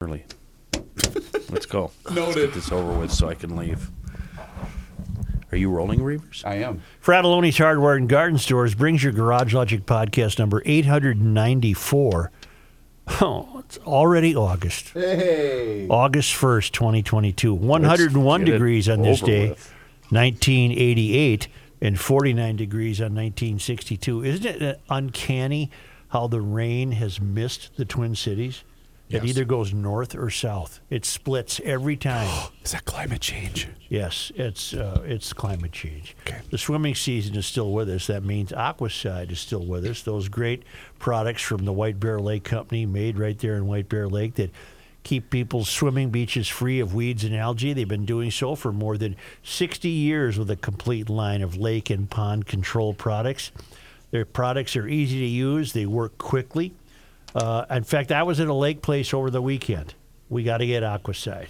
Early. Let's go. Noted. Get this over with so I can leave. Are you rolling, Reavers? I am. Fratallone's Hardware and Garden Stores brings your Garage Logic podcast number 894. Oh, it's already August. Hey. August 1st, 2022. 101 degrees on this day, with. 1988, and 49 degrees on 1962. Isn't it uh, uncanny how the rain has missed the Twin Cities? It either goes north or south. It splits every time. Is that climate change? Yes, it's uh, it's climate change. Okay. The swimming season is still with us. That means Aquacide is still with us. Those great products from the White Bear Lake Company, made right there in White Bear Lake, that keep people's swimming beaches free of weeds and algae. They've been doing so for more than 60 years with a complete line of lake and pond control products. Their products are easy to use. They work quickly. Uh, in fact, I was at a lake place over the weekend. We got to get Aquacide.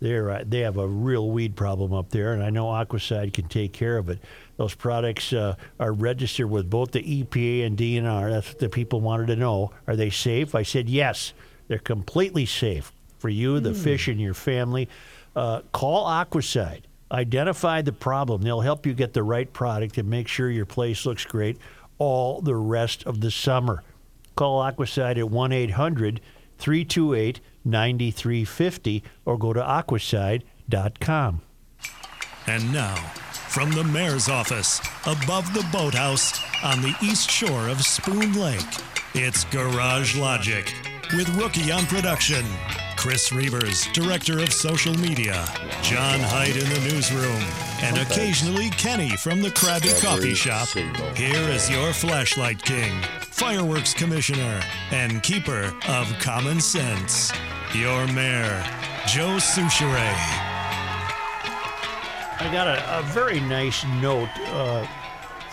They're, uh, they have a real weed problem up there, and I know Aquacide can take care of it. Those products uh, are registered with both the EPA and DNR. That's what the people wanted to know. Are they safe? I said yes. They're completely safe for you, the fish, and your family. Uh, call Aquacide. Identify the problem. They'll help you get the right product and make sure your place looks great all the rest of the summer. Call Aquacide at 1 800 328 9350 or go to aquacide.com. And now, from the mayor's office, above the boathouse on the east shore of Spoon Lake, it's Garage Logic with Rookie on production, Chris Reavers, director of social media, John Hyde in the newsroom, and occasionally Kenny from the Krabby Coffee Shop. Here is your flashlight king, fireworks commissioner, and keeper of common sense, your mayor, Joe Soucheray. I got a, a very nice note uh,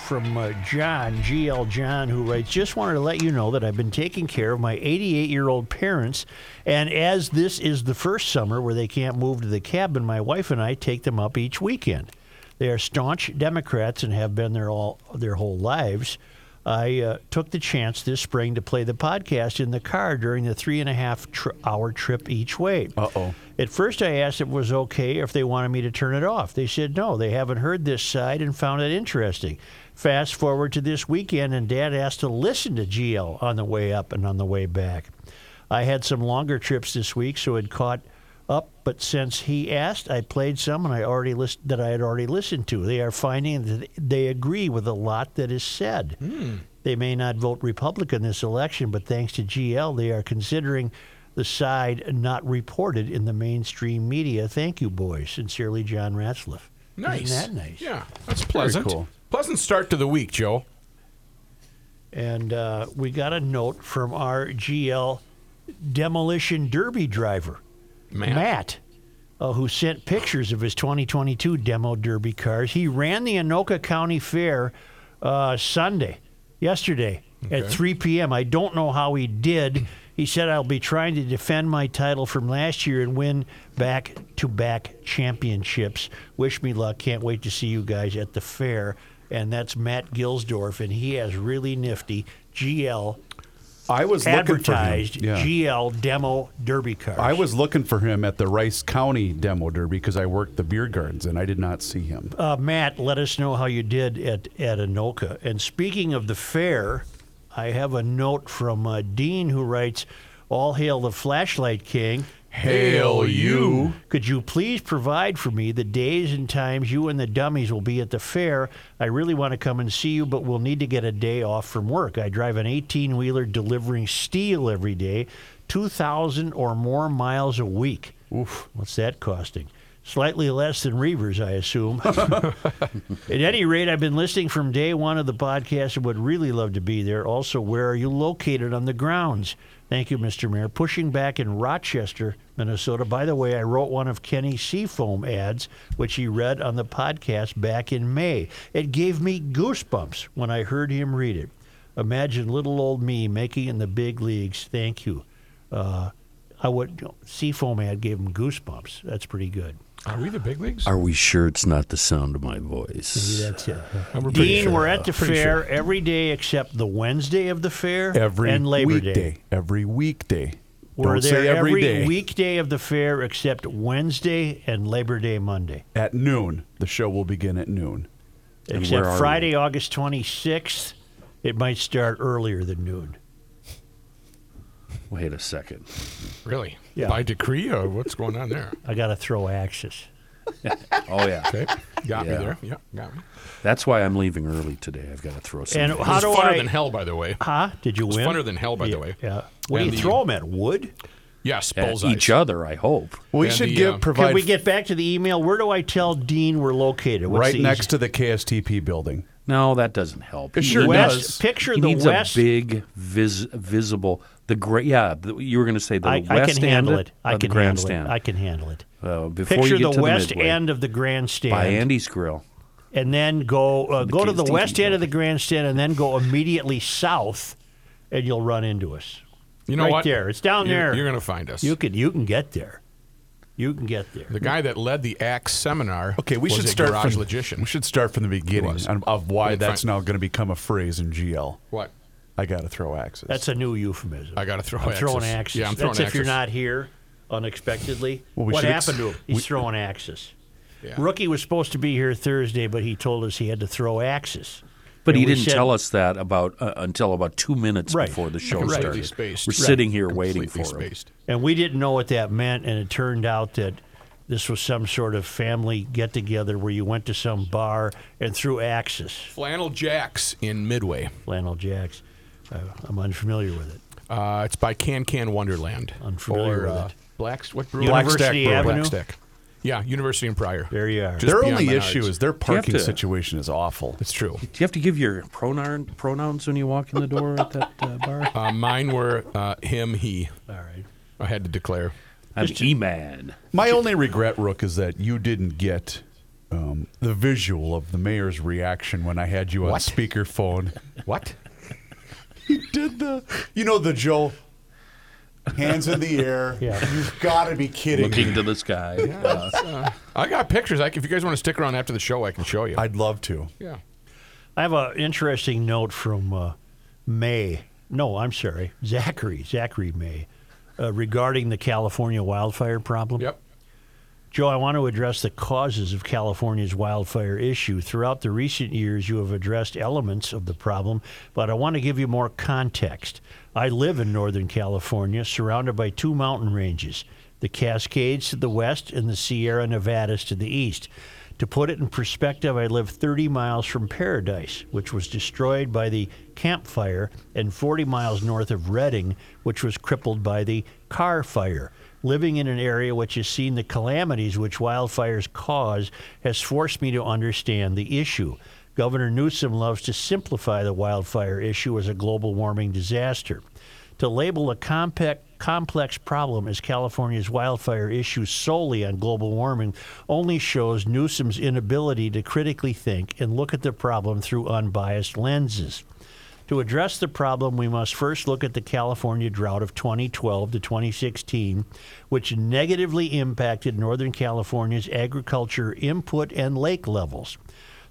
from uh, John, GL John, who writes Just wanted to let you know that I've been taking care of my 88 year old parents, and as this is the first summer where they can't move to the cabin, my wife and I take them up each weekend. They are staunch Democrats and have been there all their whole lives. I uh, took the chance this spring to play the podcast in the car during the three and a half tr- hour trip each way. Uh oh. At first, I asked if it was okay if they wanted me to turn it off. They said no, they haven't heard this side and found it interesting. Fast forward to this weekend, and Dad asked to listen to GL on the way up and on the way back. I had some longer trips this week, so it caught up. But since he asked, I played some, and I already list- that I had already listened to. They are finding that they agree with a lot that is said. They may not vote Republican this election, but thanks to GL, they are considering the side not reported in the mainstream media. Thank you, boys. Sincerely, John Ratzliff. Nice. Isn't that nice? Yeah, that's pleasant. cool. Pleasant start to the week, Joe. And uh, we got a note from our GL demolition derby driver, Matt. Matt, uh, who sent pictures of his 2022 demo derby cars. He ran the Anoka County Fair uh, Sunday, yesterday at 3 p.m. I don't know how he did. He said, I'll be trying to defend my title from last year and win back to back championships. Wish me luck. Can't wait to see you guys at the fair. And that's Matt Gilsdorf, and he has really nifty GL I was looking for him. Yeah. GL demo derby cars. I was looking for him at the Rice County Demo Derby because I worked the beer gardens and I did not see him. Uh, Matt, let us know how you did at, at Anoka. And speaking of the fair, I have a note from uh, Dean who writes, All hail the flashlight king. Hail you. Could you please provide for me the days and times you and the dummies will be at the fair? I really want to come and see you, but we'll need to get a day off from work. I drive an 18 wheeler delivering steel every day, 2,000 or more miles a week. Oof, what's that costing? Slightly less than Reavers, I assume. At any rate, I've been listening from day one of the podcast and would really love to be there. Also, where are you located on the grounds? Thank you, Mr. Mayor. Pushing back in Rochester, Minnesota. By the way, I wrote one of Kenny's Seafoam ads, which he read on the podcast back in May. It gave me goosebumps when I heard him read it. Imagine little old me making in the big leagues. Thank you. Uh, I would Seafoam ad gave him goosebumps. That's pretty good. Are we the big leagues? Are we sure it's not the sound of my voice? That's it. We're pretty Dean, sure. we're at the Pretty fair sure. every day except the Wednesday of the fair Every and Labor weekday. Day. Every weekday. We're Don't there say every every day. weekday of the fair except Wednesday and Labor Day Monday. At noon. The show will begin at noon. Except where are Friday, August 26th, it might start earlier than noon. Wait a second. Really? Yeah. By decree, or what's going on there? I got to throw axes. Oh yeah. Okay. Got Yeah. me there. Yeah, got me. That's why I'm leaving early today. I've got to throw some. And It how was do funner I? than hell, by the way. Huh? Did you It was win? funner than hell, by yeah, the way. Yeah. What And do you the- throw them at? Wood? Yes, at bullseye. each other. I hope. We And should the, give uh, provide Can we get back to the email? Where do I tell Dean we're located? What's right next easy- to the KSTP building. No, that doesn't help. It He sure needs- west. does. Picture He the needs west. a big, vis- visible. The great. Yeah, the, you were going to say the I, west I can handle end it. I can grandstand. handle it. I can handle it. uh, before Picture you get the to west the midway, end of the grandstand, by Andy's Grill. and then go uh, The go to the west end of the grandstand, and then go immediately south, and you'll run into us. You know right what? there. It's down You're- there. You're going to find us. You can you can get there. You can get there. the guy that led the Axe seminar. Okay, we was should a start garage from logician. We should start from the beginning of why that's now going to become a phrase in GL. What? I got to throw axes. That's a new euphemism. I gotta throw I'm throwing axes. axes. Yeah, I'm That's throwing if you're not here unexpectedly. Well, we what should ex- happened to him? He's we- throwing axes. Yeah. Rookie was supposed to be here Thursday, but he told us he had to throw axes. But he And we didn't said- tell us that about uh, until about two minutes Right. before the show Completely started. spaced. We're Right. sitting here waiting Completely for him. And we didn't know what that meant, and it turned out that this was some sort of family get together where you went to some bar and threw axes. Flannel Jacks in Midway. Flannel Jacks. Uh, I'm unfamiliar with it. Uh, it's by Can Can Wonderland. Unfamiliar or, with uh, it. Blacks, what brewery? University Blackstack Brewery. Avenue? Blackstack. Yeah, University and Prior. There you are. Just their only Menards. issue is their parking to- situation is awful. It's true. Do you have to give your pronoun pronouns when you walk in the door at that uh, bar? Uh, mine were uh, him, he. All right. I had to declare. I'm E-Man. My only regret, Rook, is that you didn't get um, the visual of the mayor's reaction when I had you on What? speakerphone. What? He did the, you know, the Joe hands in the air. Yeah. You've got to be kidding Looking me. to the sky. Uh, I got pictures. I, if you guys want to stick around after the show, I can show you. I'd love to. yeah. I have an interesting note from uh, May. No, I'm sorry, Zachary. Zachary May, uh, regarding the California wildfire problem. Yep. Joe, I want to address the causes of California's wildfire issue. Throughout the recent years, you have addressed elements of the problem, but I want to give you more context. I live in Northern California, surrounded by two mountain ranges the Cascades to the west and the Sierra Nevadas to the east. To put it in perspective, I live 30 miles from Paradise, which was destroyed by the Camp Fire, and 40 miles north of Redding, which was crippled by the Carr Fire. Living in an area which has seen the calamities which wildfires cause has forced me to understand the issue. Governor Newsom loves to simplify the wildfire issue as a global warming disaster. To label a compact, complex problem as California's wildfire issue solely on global warming only shows Newsom's inability to critically think and look at the problem through unbiased lenses. To address the problem, we must first look at the California drought of 2012 to 2016, which negatively impacted Northern California's agriculture input and lake levels.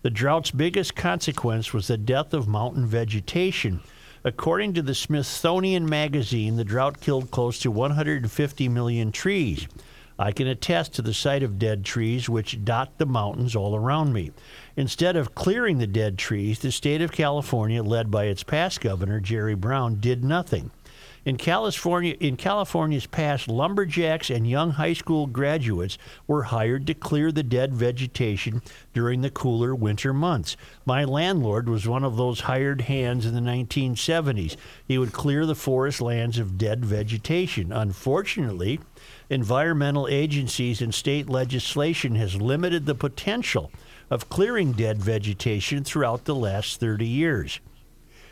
The drought's biggest consequence was the death of mountain vegetation. According to the Smithsonian Magazine, the drought killed close to 150 million trees. I can attest to the sight of dead trees which dot the mountains all around me. Instead of clearing the dead trees, the state of California, led by its past governor, Jerry Brown, did nothing. In California, in California's past, lumberjacks and young high school graduates were hired to clear the dead vegetation during the cooler winter months. My landlord was one of those hired hands in the 1970s. He would clear the forest lands of dead vegetation. Unfortunately, environmental agencies and state legislation has limited the potential of clearing dead vegetation throughout the last 30 years.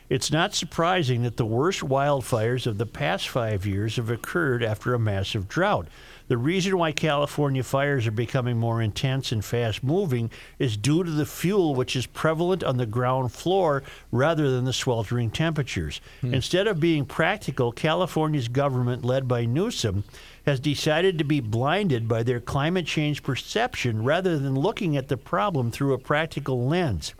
It's not surprising that the worst wildfires of the past five years have occurred after a massive drought. The reason why California fires are becoming more intense and fast moving is due to the fuel which is prevalent on the ground floor rather than the sweltering temperatures. Hmm. Instead of being practical, California's government, led by Newsom, has decided to be blinded by their climate change perception rather than looking at the problem through a practical lens.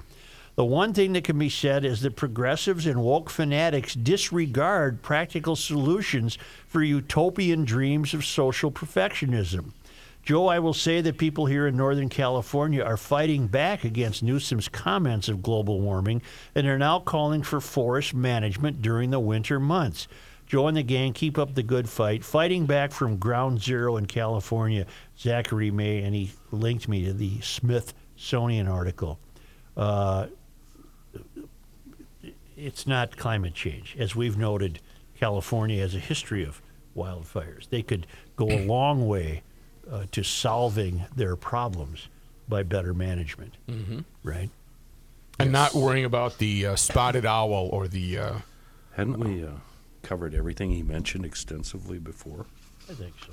The one thing that can be said is that progressives and woke fanatics disregard practical solutions for utopian dreams of social perfectionism. Joe, I will say that people here in Northern California are fighting back against Newsom's comments of global warming and are now calling for forest management during the winter months. Joe and the gang keep up the good fight, fighting back from ground zero in California. Zachary May, and he linked me to the Smithsonian article. Uh, it's not climate change. As we've noted, California has a history of wildfires. They could go a long way uh, to solving their problems by better management, mm-hmm. right? And not worrying about the uh, spotted owl or the. Uh, Hadn't we uh, covered everything he mentioned extensively before? I think so.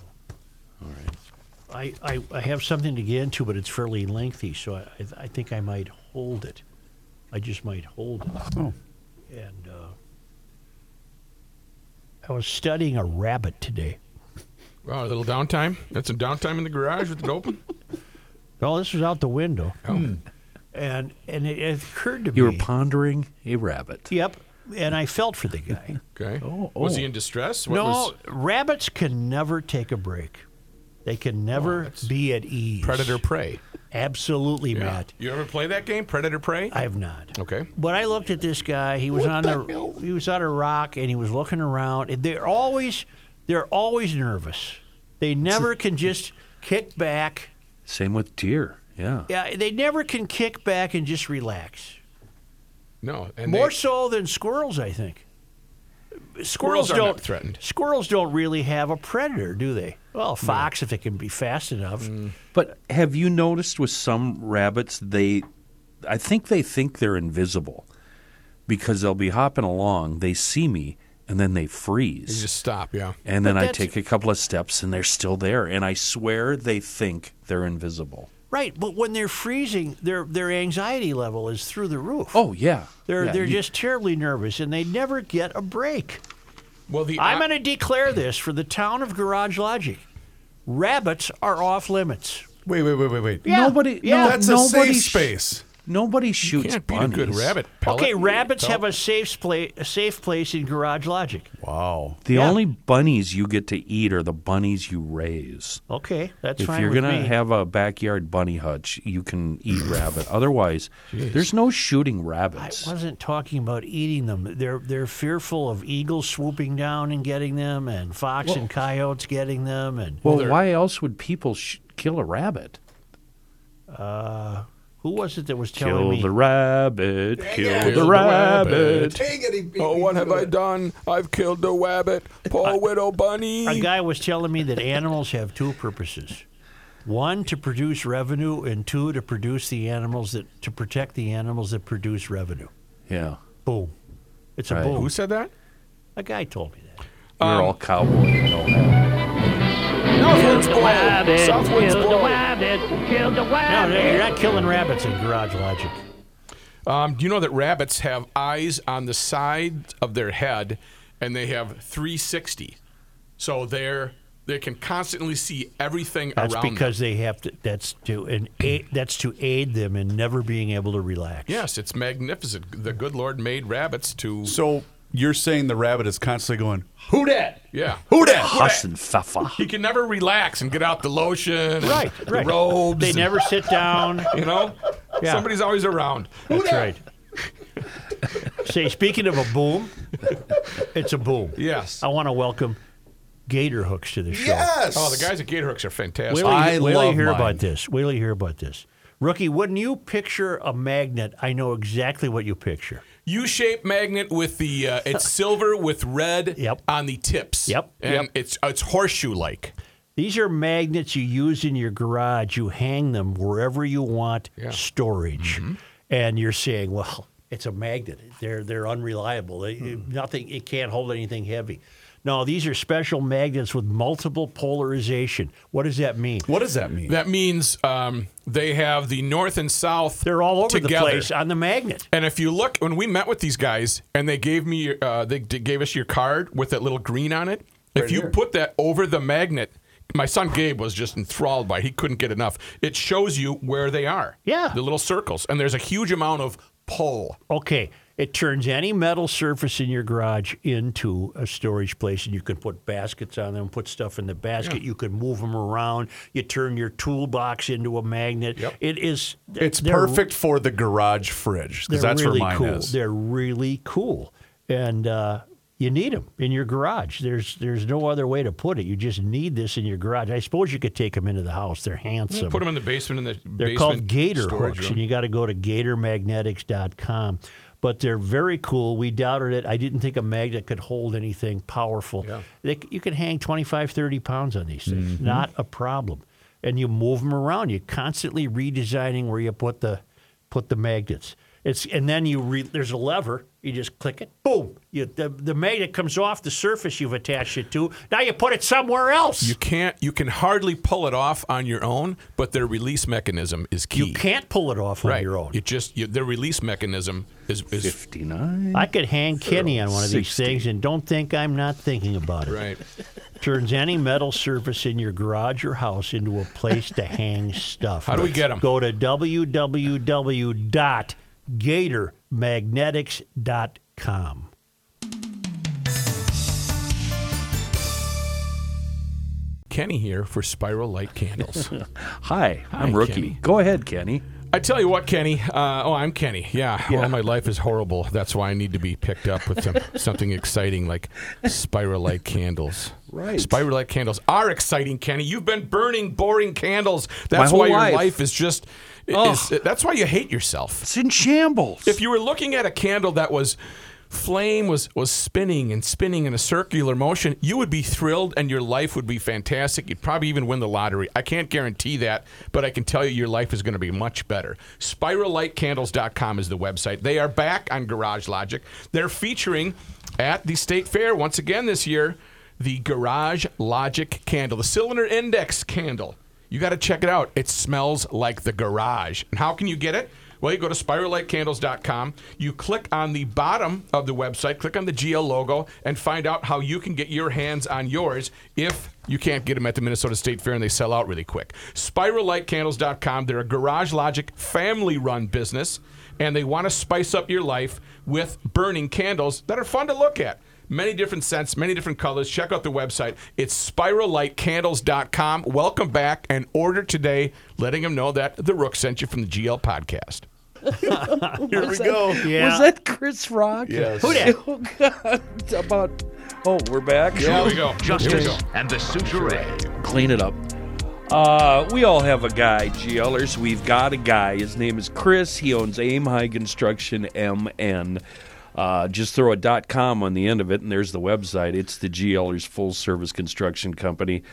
All right. I, I, I have something to get into, but it's fairly lengthy, so I, I, I think I might hold it. I just might hold it. Oh. And uh, I was studying a rabbit today. oh, a little downtime. Had some downtime in the garage with it open. Oh, this was out the window. Oh. And and it, it occurred to me You were me. pondering a rabbit. Yep. And I felt for the guy. Okay. Oh, oh. Was oh. he in distress? What no, was rabbits can never take a break. They can oh, never it's be at ease. predator prey? Absolutely, Yeah. Matt. You ever play that game, Predator Prey? I have not. Okay. But I looked at this guy. He was on the he was on a rock and he was looking around. And they're always they're always nervous. They never can just kick back. Same with deer. Yeah. Yeah, they never can kick back and just relax. No. And More they- so than squirrels, I think. Squirrels, Squirrels are don't not threatened. Squirrels don't really have a predator, do they? Well, a fox if it can be fast enough. Mm. But have you noticed with some rabbits, they, I think they think they're invisible because they'll be hopping along, they see me, and then they You freeze. just stop. Yeah. and then I take a couple of steps and they're still there. And I swear they think they're invisible. Right, but when they're freezing, their their anxiety level is through the roof. Oh, yeah. They're Yeah, they're you- just terribly nervous and they never get a break. Well, the I'm going to declare this for the town of Garage Logic. Rabbits are off limits. Wait, wait, wait, wait, wait. Yeah, Nobody- yeah. no, That's a safe sh- space. Nobody you shoots can't beat bunnies. a good rabbit. Pellet. Okay, rabbits have a safe place a safe place in Garage Logic. Wow. The Yeah. only bunnies you get to eat are the bunnies you raise. Okay, that's fine. if fine you're with gonna me. have a backyard bunny hutch, you can eat rabbit. Otherwise, there's no shooting rabbits. I rabbits. wasn't talking about eating them. They're they're fearful of eagles swooping down and getting them, and fox and coyotes getting them, and Well, they're- why else would people sh- kill a rabbit? Uh, who was it that was telling Kill me? the rabbit, kill Kill the the rabbit. Oh, what have I done? I've killed the rabbit. Poor widow bunny. A guy was telling me that animals have two purposes. One to produce revenue, and two to produce the animals that to protect the animals that produce revenue. Yeah, Boom. It's a Right. boom. Who said that? A guy told me that. you're Um, all cowboy. You know that. Southwoods boy. Southwoods boy. No, no, you're not killing rabbits in Garage Logic. Um, do you know that rabbits have eyes on the side of their head, and they have 360, so they're they can constantly see everything That's around. them. because they have to. That's to and aid, that's to aid them in never being able to relax. Yes, it's magnificent. The good Lord made rabbits to. So you're saying the rabbit is constantly going, Who dat? Yeah. Who dat? Huss and Pfeffer. He can never relax and get out the lotion, and Right, the right. robes. They and- never sit down. you know, Yeah. somebody's always around. That's right. Say, speaking of a boom, it's a boom. Yes. I want to welcome Gator Hooks to the show. Yes. Oh, the guys at Gator Hooks are fantastic. Wait till you, I wait till you love hear mine. about this. Wait till you hear about this. Rookie, wouldn't you picture a magnet? I know exactly what you picture. U-shaped magnet with the uh, it's silver with red Yep. on the tips. Yep. and Yep. it's uh, it's horseshoe like. These are magnets you use in your garage. You hang them wherever you want storage. Mm-hmm. And you're saying, well, it's a magnet. They're they're unreliable. They, hmm. Nothing. It can't hold anything heavy. No, these are special magnets with multiple polarization. What does that mean? What does that mean? That means um, they have the north and south. They're all over together. the place on the magnet. And if you look, when we met with these guys, and they gave me, uh, they d- gave us your card with that little green on it. if you put that over the magnet, my son Gabe was just enthralled by. it. He couldn't get enough. It shows you where they are. Yeah. the little circles, and there's a huge amount of pull. Okay, it turns any metal surface in your garage into a storage place, and you can put baskets on them, put stuff in the basket. You can move them around. You turn your toolbox into a magnet. Yep. It is. It's perfect for the garage fridge because that's really where mine cool. is. They're really cool, and uh, you need them in your garage. There's there's no other way to put it. You just need this in your garage. I suppose you could take them into the house. They're handsome. Put them in the basement in the They're basement called Gator hooks, room. and you got to go to gatormagnetics.com. But they're very cool. We doubted it. I didn't think a magnet could hold anything powerful. They, you can hang 25, 30 pounds on these things. Mm-hmm. Not a problem. And you move them around. You're constantly redesigning where you put the put the magnets. It's and then you re, there's a lever. You just click it. Boom. You, the, the magnet comes off the surface you've attached it to. Now you put it somewhere else. You can't. You can hardly pull it off on your own, but their release mechanism is key. You can't pull it off right. on your own. You just you, their release mechanism is, is 59. I could hang Kenny on one of these things and don't think I'm not thinking about it. right. Turns any metal surface in your garage or house into a place to hang stuff. How do we get them? Go to www.gatormagnetics.com. Kenny here for Spiral Light Candles. Hi, I'm Rookie. Kenny. Go ahead, Kenny. I tell you what, Kenny. Uh, oh, I'm Kenny. Yeah. Well, my life is horrible. That's why I need to be picked up with some, something exciting like Spiral Light candles. Right. Spiral Light candles are exciting, Kenny. You've been burning boring candles. My That's whole why your life. life is just. Is, that's why you hate yourself. It's in shambles. If you were looking at a candle that was flame was was spinning and spinning in a circular motion, you would be thrilled and your life would be fantastic. You'd probably even win the lottery. I can't guarantee that, but I can tell you your life is going to be much better. SpiralLightCandles.com is the website. They are back on Garage Logic. They're featuring at the State Fair once again this year the Garage Logic candle, the cylinder index candle. You got to check it out. It smells like the garage. And how can you get it? Well, you go to spirallightcandles.com. You click on the bottom of the website, click on the GL logo, and find out how you can get your hands on yours if you can't get them at the Minnesota State Fair and they sell out really quick. Spirallightcandles.com. They're a Garage Logic family run business, and they want to spice up your life with burning candles that are fun to look at. Many different scents, many different colors. Check out the website. It's spirallightcandles.com. Welcome back and order today, letting them know that the Rook sent you from the GL podcast. Here we go. Yeah. Was that Chris Rock? Yes. Who dat? Oh, God. About. Oh, we're back. Here we go. Here we Justice go. and the Suture. Clean it up. Uh, we all have a guy, GLers. We've got a guy. His name is Chris. He owns Aim High Construction MN. Uh, just throw a .com on the end of it, and there's the website. It's the GLers full service construction company.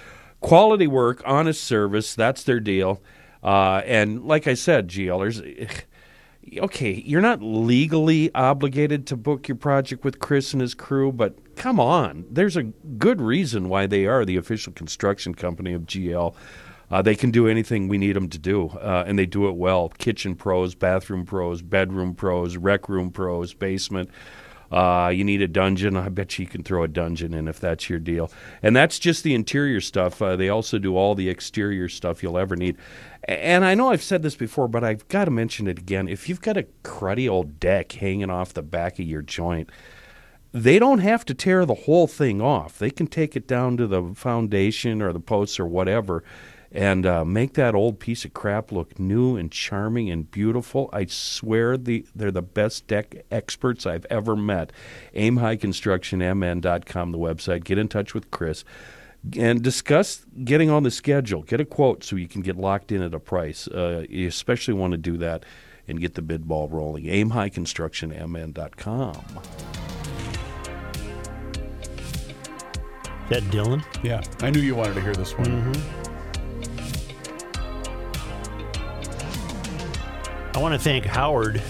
Quality work, honest service. That's their deal. Uh, and like I said, GLers, okay, you're not legally obligated to book your project with Chris and his crew, but come on. There's a good reason why they are the official construction company of GL. Uh, they can do anything we need them to do, uh, and they do it well. Kitchen pros, bathroom pros, bedroom pros, rec room pros, basement. Uh, you need a dungeon. I bet you can throw a dungeon in if that's your deal. And that's just the interior stuff. Uh, they also do all the exterior stuff you'll ever need. And I know I've said this before, but I've got to mention it again. If you've got a cruddy old deck hanging off the back of your joint, they don't have to tear the whole thing off. They can take it down to the foundation or the posts or whatever and uh, make that old piece of crap look new and charming and beautiful. I swear the they're the best deck experts I've ever met. AimHighConstructionMN.com, the website. Get in touch with Chris and discuss getting on the schedule. Get a quote so you can get locked in at a price. Uh, you especially want to do that and get the bid ball rolling. AimHighConstructionMN.com. Is that Dylan? Yeah, I knew you wanted to hear this one. I want to thank Howard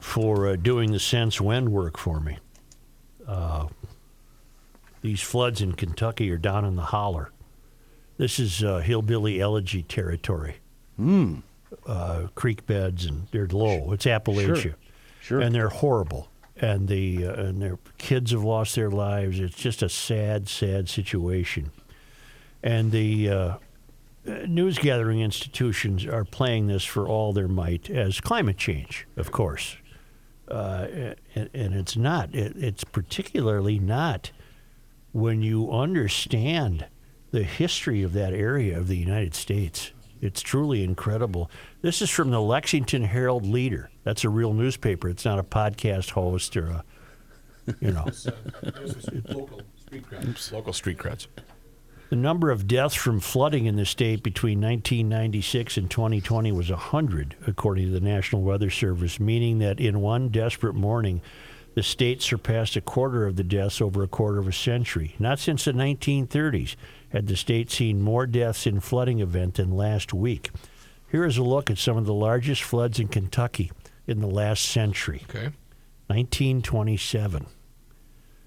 for uh, doing the sense when work for me. Uh, these floods in Kentucky are down in the holler. This is uh, hillbilly elegy territory. Uh, creek beds and they're low. It's Appalachia, Sure. and they're horrible. And the uh, and their kids have lost their lives. It's just a sad, sad situation. And the uh, news gathering institutions are playing this for all their might as climate change, of course. Uh, and, and it's not. It, it's particularly not when you understand the history of that area of the United States. It's truly incredible. This is from the Lexington Herald Leader. That's a real newspaper. It's not a podcast host or a, you know. Local street creds. The number of deaths from flooding in the state between 1996 and 2020 was 100, according to the National Weather Service, meaning that in one desperate morning, the state surpassed a quarter of the deaths over a quarter of a century. Not since the 1930s had the state seen more deaths in flooding event than last week. Here is a look at some of the largest floods in Kentucky in the last century. Okay. 1927.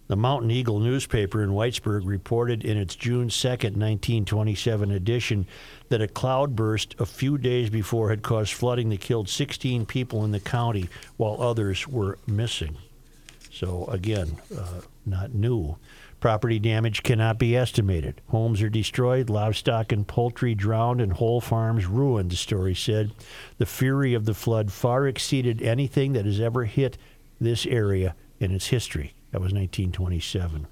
The Mountain Eagle newspaper in Whitesburg reported in its June 2nd, 1927 edition that a cloudburst a few days before had caused flooding that killed 16 people in the county while others were missing. So, again, uh, not new. Property damage cannot be estimated. Homes are destroyed, livestock and poultry drowned, and whole farms ruined, the story said. The fury of the flood far exceeded anything that has ever hit this area in its history. That was 1927.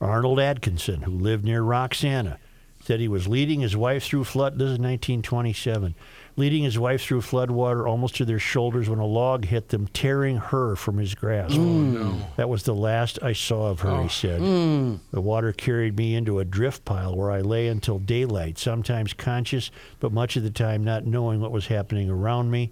Arnold Atkinson, who lived near Roxana, said he was leading his wife through flood. This is 1927. Leading his wife through flood water almost to their shoulders when a log hit them, tearing her from his grasp. Oh, that was the last I saw of her, he oh. said. Hmm. The water carried me into a drift pile where I lay until daylight, sometimes conscious, but much of the time not knowing what was happening around me.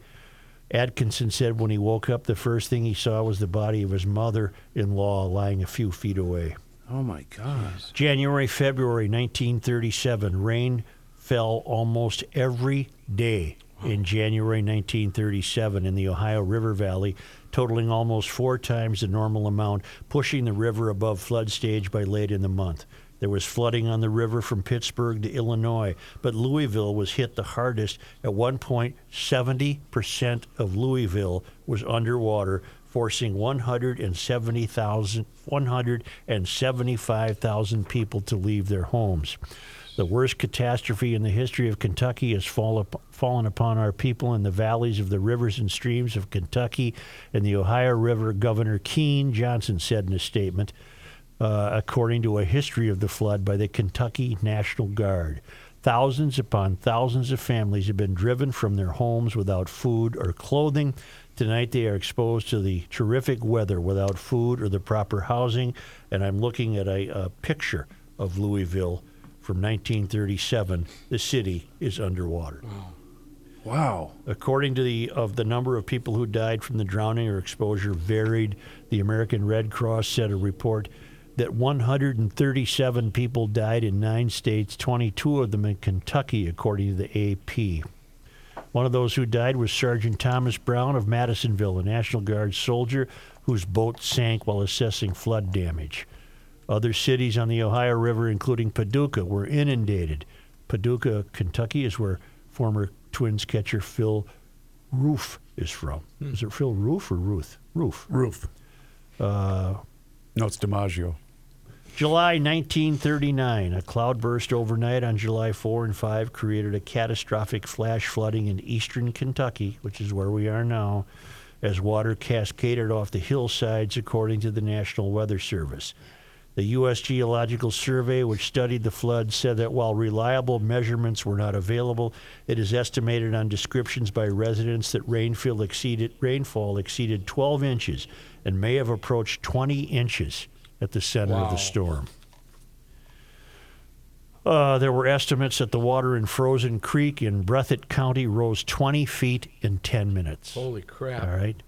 Atkinson said when he woke up, the first thing he saw was the body of his mother in law lying a few feet away. Oh my gosh. January, February 1937, rain fell almost every day in January 1937 in the Ohio River Valley, totaling almost four times the normal amount, pushing the river above flood stage by late in the month. There was flooding on the river from Pittsburgh to Illinois, but Louisville was hit the hardest. At one point, 70% of Louisville was underwater, forcing 170,000 175,000 people to leave their homes. The worst catastrophe in the history of Kentucky has fall up, fallen upon our people in the valleys of the rivers and streams of Kentucky and the Ohio River, Governor Keen Johnson said in a statement, uh, according to a history of the flood by the Kentucky National Guard. Thousands upon thousands of families have been driven from their homes without food or clothing. Tonight they are exposed to the terrific weather without food or the proper housing. And I'm looking at a, a picture of Louisville from 1937. The city is underwater. Wow. According to the of the number of people who died from the drowning or exposure varied. The American Red Cross said a report that 137 people died in nine states, 22 of them in Kentucky, according to the AP. One of those who died was Sergeant Thomas Brown of Madisonville, a National Guard soldier whose boat sank while assessing flood damage. Other cities on the Ohio River, including Paducah, were inundated. Paducah, Kentucky, is where former Twins catcher Phil Roof is from. Is it Phil Roof or Ruth? Roof. Roof. Uh, No, it's DiMaggio. July 1939, a cloudburst overnight on July 4 and 5 created a catastrophic flash flooding in eastern Kentucky, which is where we are now, as water cascaded off the hillsides, according to the National Weather Service. The U.S. Geological Survey, which studied the flood, said that while reliable measurements were not available, it is estimated on descriptions by residents that rainfall exceeded, rainfall exceeded 12 inches and may have approached 20 inches at the center of the storm. Uh, there were estimates that the water in Frozen Creek in Breathitt County rose 20 feet in 10 minutes. Holy crap. All right.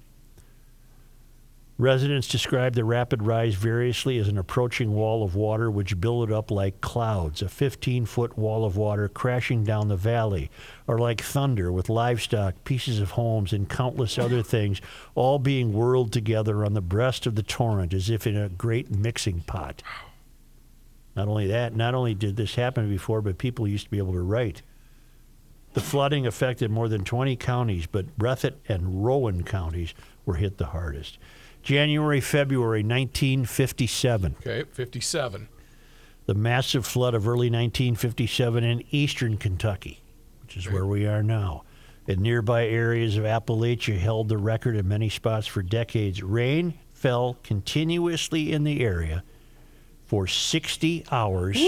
Residents described the rapid rise variously as an approaching wall of water which billowed up like clouds, a 15 foot wall of water crashing down the valley, or like thunder with livestock, pieces of homes, and countless other things all being whirled together on the breast of the torrent as if in a great mixing pot. Not only that, not only did this happen before, but people used to be able to write. The flooding affected more than 20 counties, but Breathitt and Rowan counties were hit the hardest. January, February 1957. Okay, 57. The massive flood of early 1957 in eastern Kentucky, which is where we are now. And nearby areas of Appalachia held the record in many spots for decades. Rain fell continuously in the area for 60 hours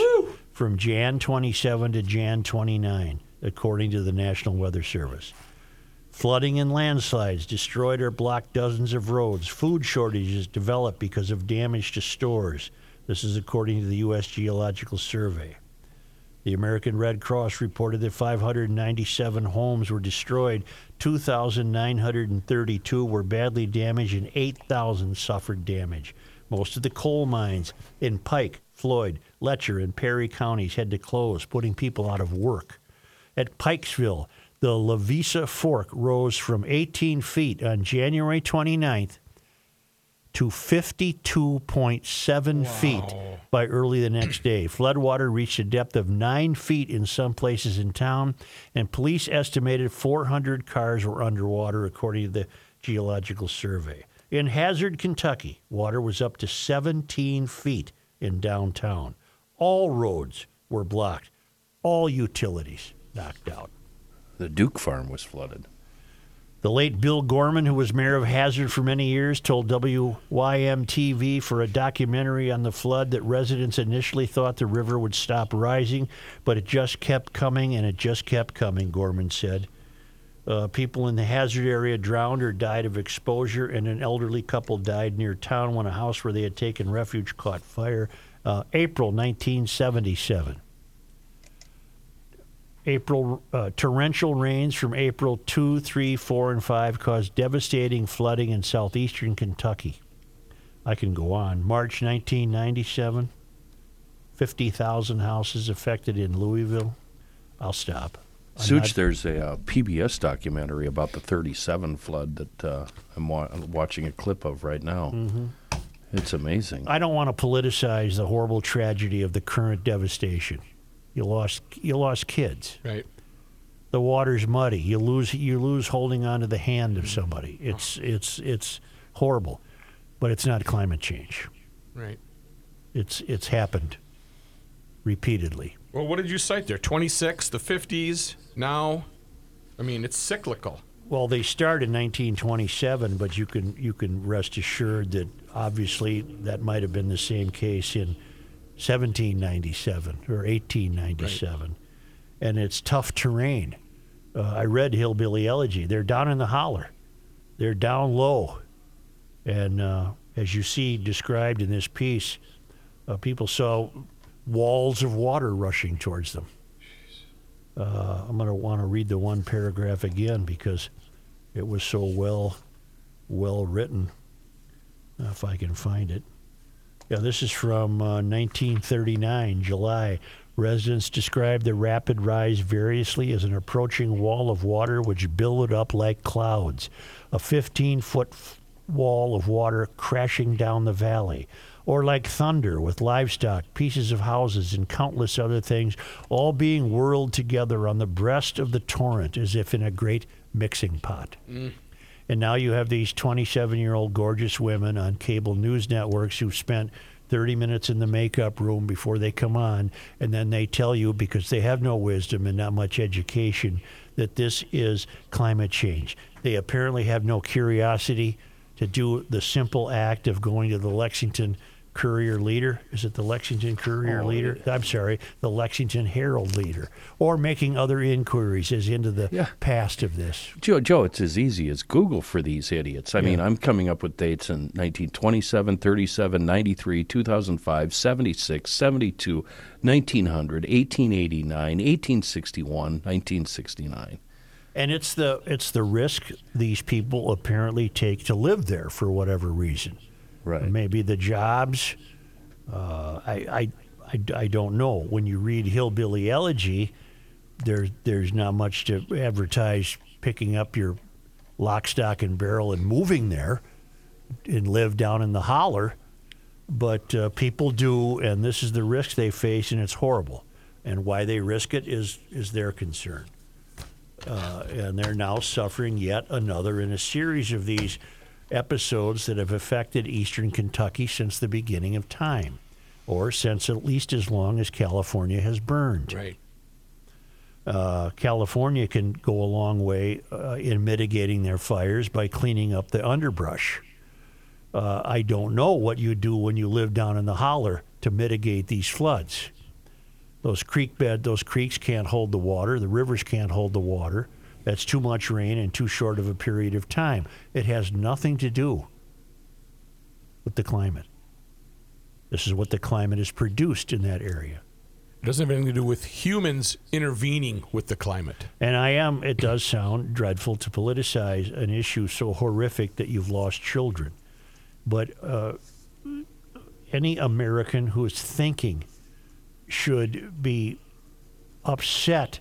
from Jan 27 to Jan 29, according to the National Weather Service. Flooding and landslides destroyed or blocked dozens of roads. Food shortages developed because of damage to stores. This is according to the U.S. Geological Survey. The American Red Cross reported that 597 homes were destroyed, 2,932 were badly damaged, and 8,000 suffered damage. Most of the coal mines in Pike, Floyd, Letcher, and Perry counties had to close, putting people out of work. At Pikesville, the Levisa Fork rose from 18 feet on January 29th to 52.7 feet by early the next day. Floodwater reached a depth of 9 feet in some places in town, and police estimated 400 cars were underwater, according to the Geological Survey. In Hazard, Kentucky, water was up to 17 feet in downtown. All roads were blocked, all utilities knocked out. The Duke farm was flooded. The late Bill Gorman, who was mayor of Hazard for many years, told WYMT-TV for a documentary on the flood that residents initially thought the river would stop rising, but it just kept coming and it just kept coming, Gorman said. Uh, people in the Hazard area drowned or died of exposure, and an elderly couple died near town when a house where they had taken refuge caught fire. Uh, April 1977. April uh, torrential rains from April 2, 3, 4, and 5 caused devastating flooding in southeastern Kentucky. I can go on. March 1997, 50,000 houses affected in Louisville. I'll stop. I'm Such, not- there's a uh, PBS documentary about the 37 flood that uh, I'm wa- watching a clip of right now. Mm-hmm. It's amazing. I don't want to politicize the horrible tragedy of the current devastation. You lost you lost kids. Right. The water's muddy. You lose you lose holding onto the hand of somebody. It's it's it's horrible. But it's not climate change. Right. It's it's happened repeatedly. Well, what did you cite there? 26, the 50s, now? I mean, it's cyclical. Well, they start in 1927, but you can you can rest assured that obviously that might have been the same case in 1797 or 1897, and it's tough terrain. Uh, I read Hillbilly Elegy. They're down in the holler, they're down low, and uh, as you see described in this piece, uh, people saw walls of water rushing towards them. Uh, I'm going to want to read the one paragraph again because it was so well, well written. If I can find it. Yeah, this is from uh, 1939, July. Residents described the rapid rise variously as an approaching wall of water which billowed up like clouds, a 15 foot wall of water crashing down the valley, or like thunder with livestock, pieces of houses, and countless other things, all being whirled together on the breast of the torrent as if in a great mixing pot. And now you have these 27 year old gorgeous women on cable news networks who've spent 30 minutes in the makeup room before they come on, and then they tell you, because they have no wisdom and not much education, that this is climate change. They apparently have no curiosity to do the simple act of going to the Lexington Courier Leader. Is it the Lexington Courier Oh, Leader? I'm sorry, the Lexington Herald Leader, or making other inquiries as into the Yeah. past of this. Joe, Joe, it's as easy as Google for these idiots. I mean, I'm coming up with dates in 1927, 37, 93, 2005, 76, 72, 1900, 1889, 1861, 1969. And it's the it's the risk these people apparently take to live there for whatever reason. Right. Maybe the jobs. Uh, I, I, I, I don't know. When you read Hillbilly Elegy, there's there's not much to advertise picking up your lock, stock, and barrel and moving there and live down in the holler. But uh, people do, and this is the risk they face, and it's horrible. And why they risk it is is their concern. Uh, and they're now suffering yet another in a series of these episodes that have affected eastern Kentucky since the beginning of time, or since at least as long as California has burned. Right. Uh, California can go a long way uh, in mitigating their fires by cleaning up the underbrush. Uh, I don't know what you do when you live down in the holler to mitigate these floods. Those creek bed, those creeks can't hold the water. The rivers can't hold the water. That's too much rain and too short of a period of time. It has nothing to do with the climate. This is what the climate has produced in that area. It doesn't have anything to do with humans intervening with the climate. And I am, it does sound dreadful to politicize an issue so horrific that you've lost children. But uh, any American who is thinking should be upset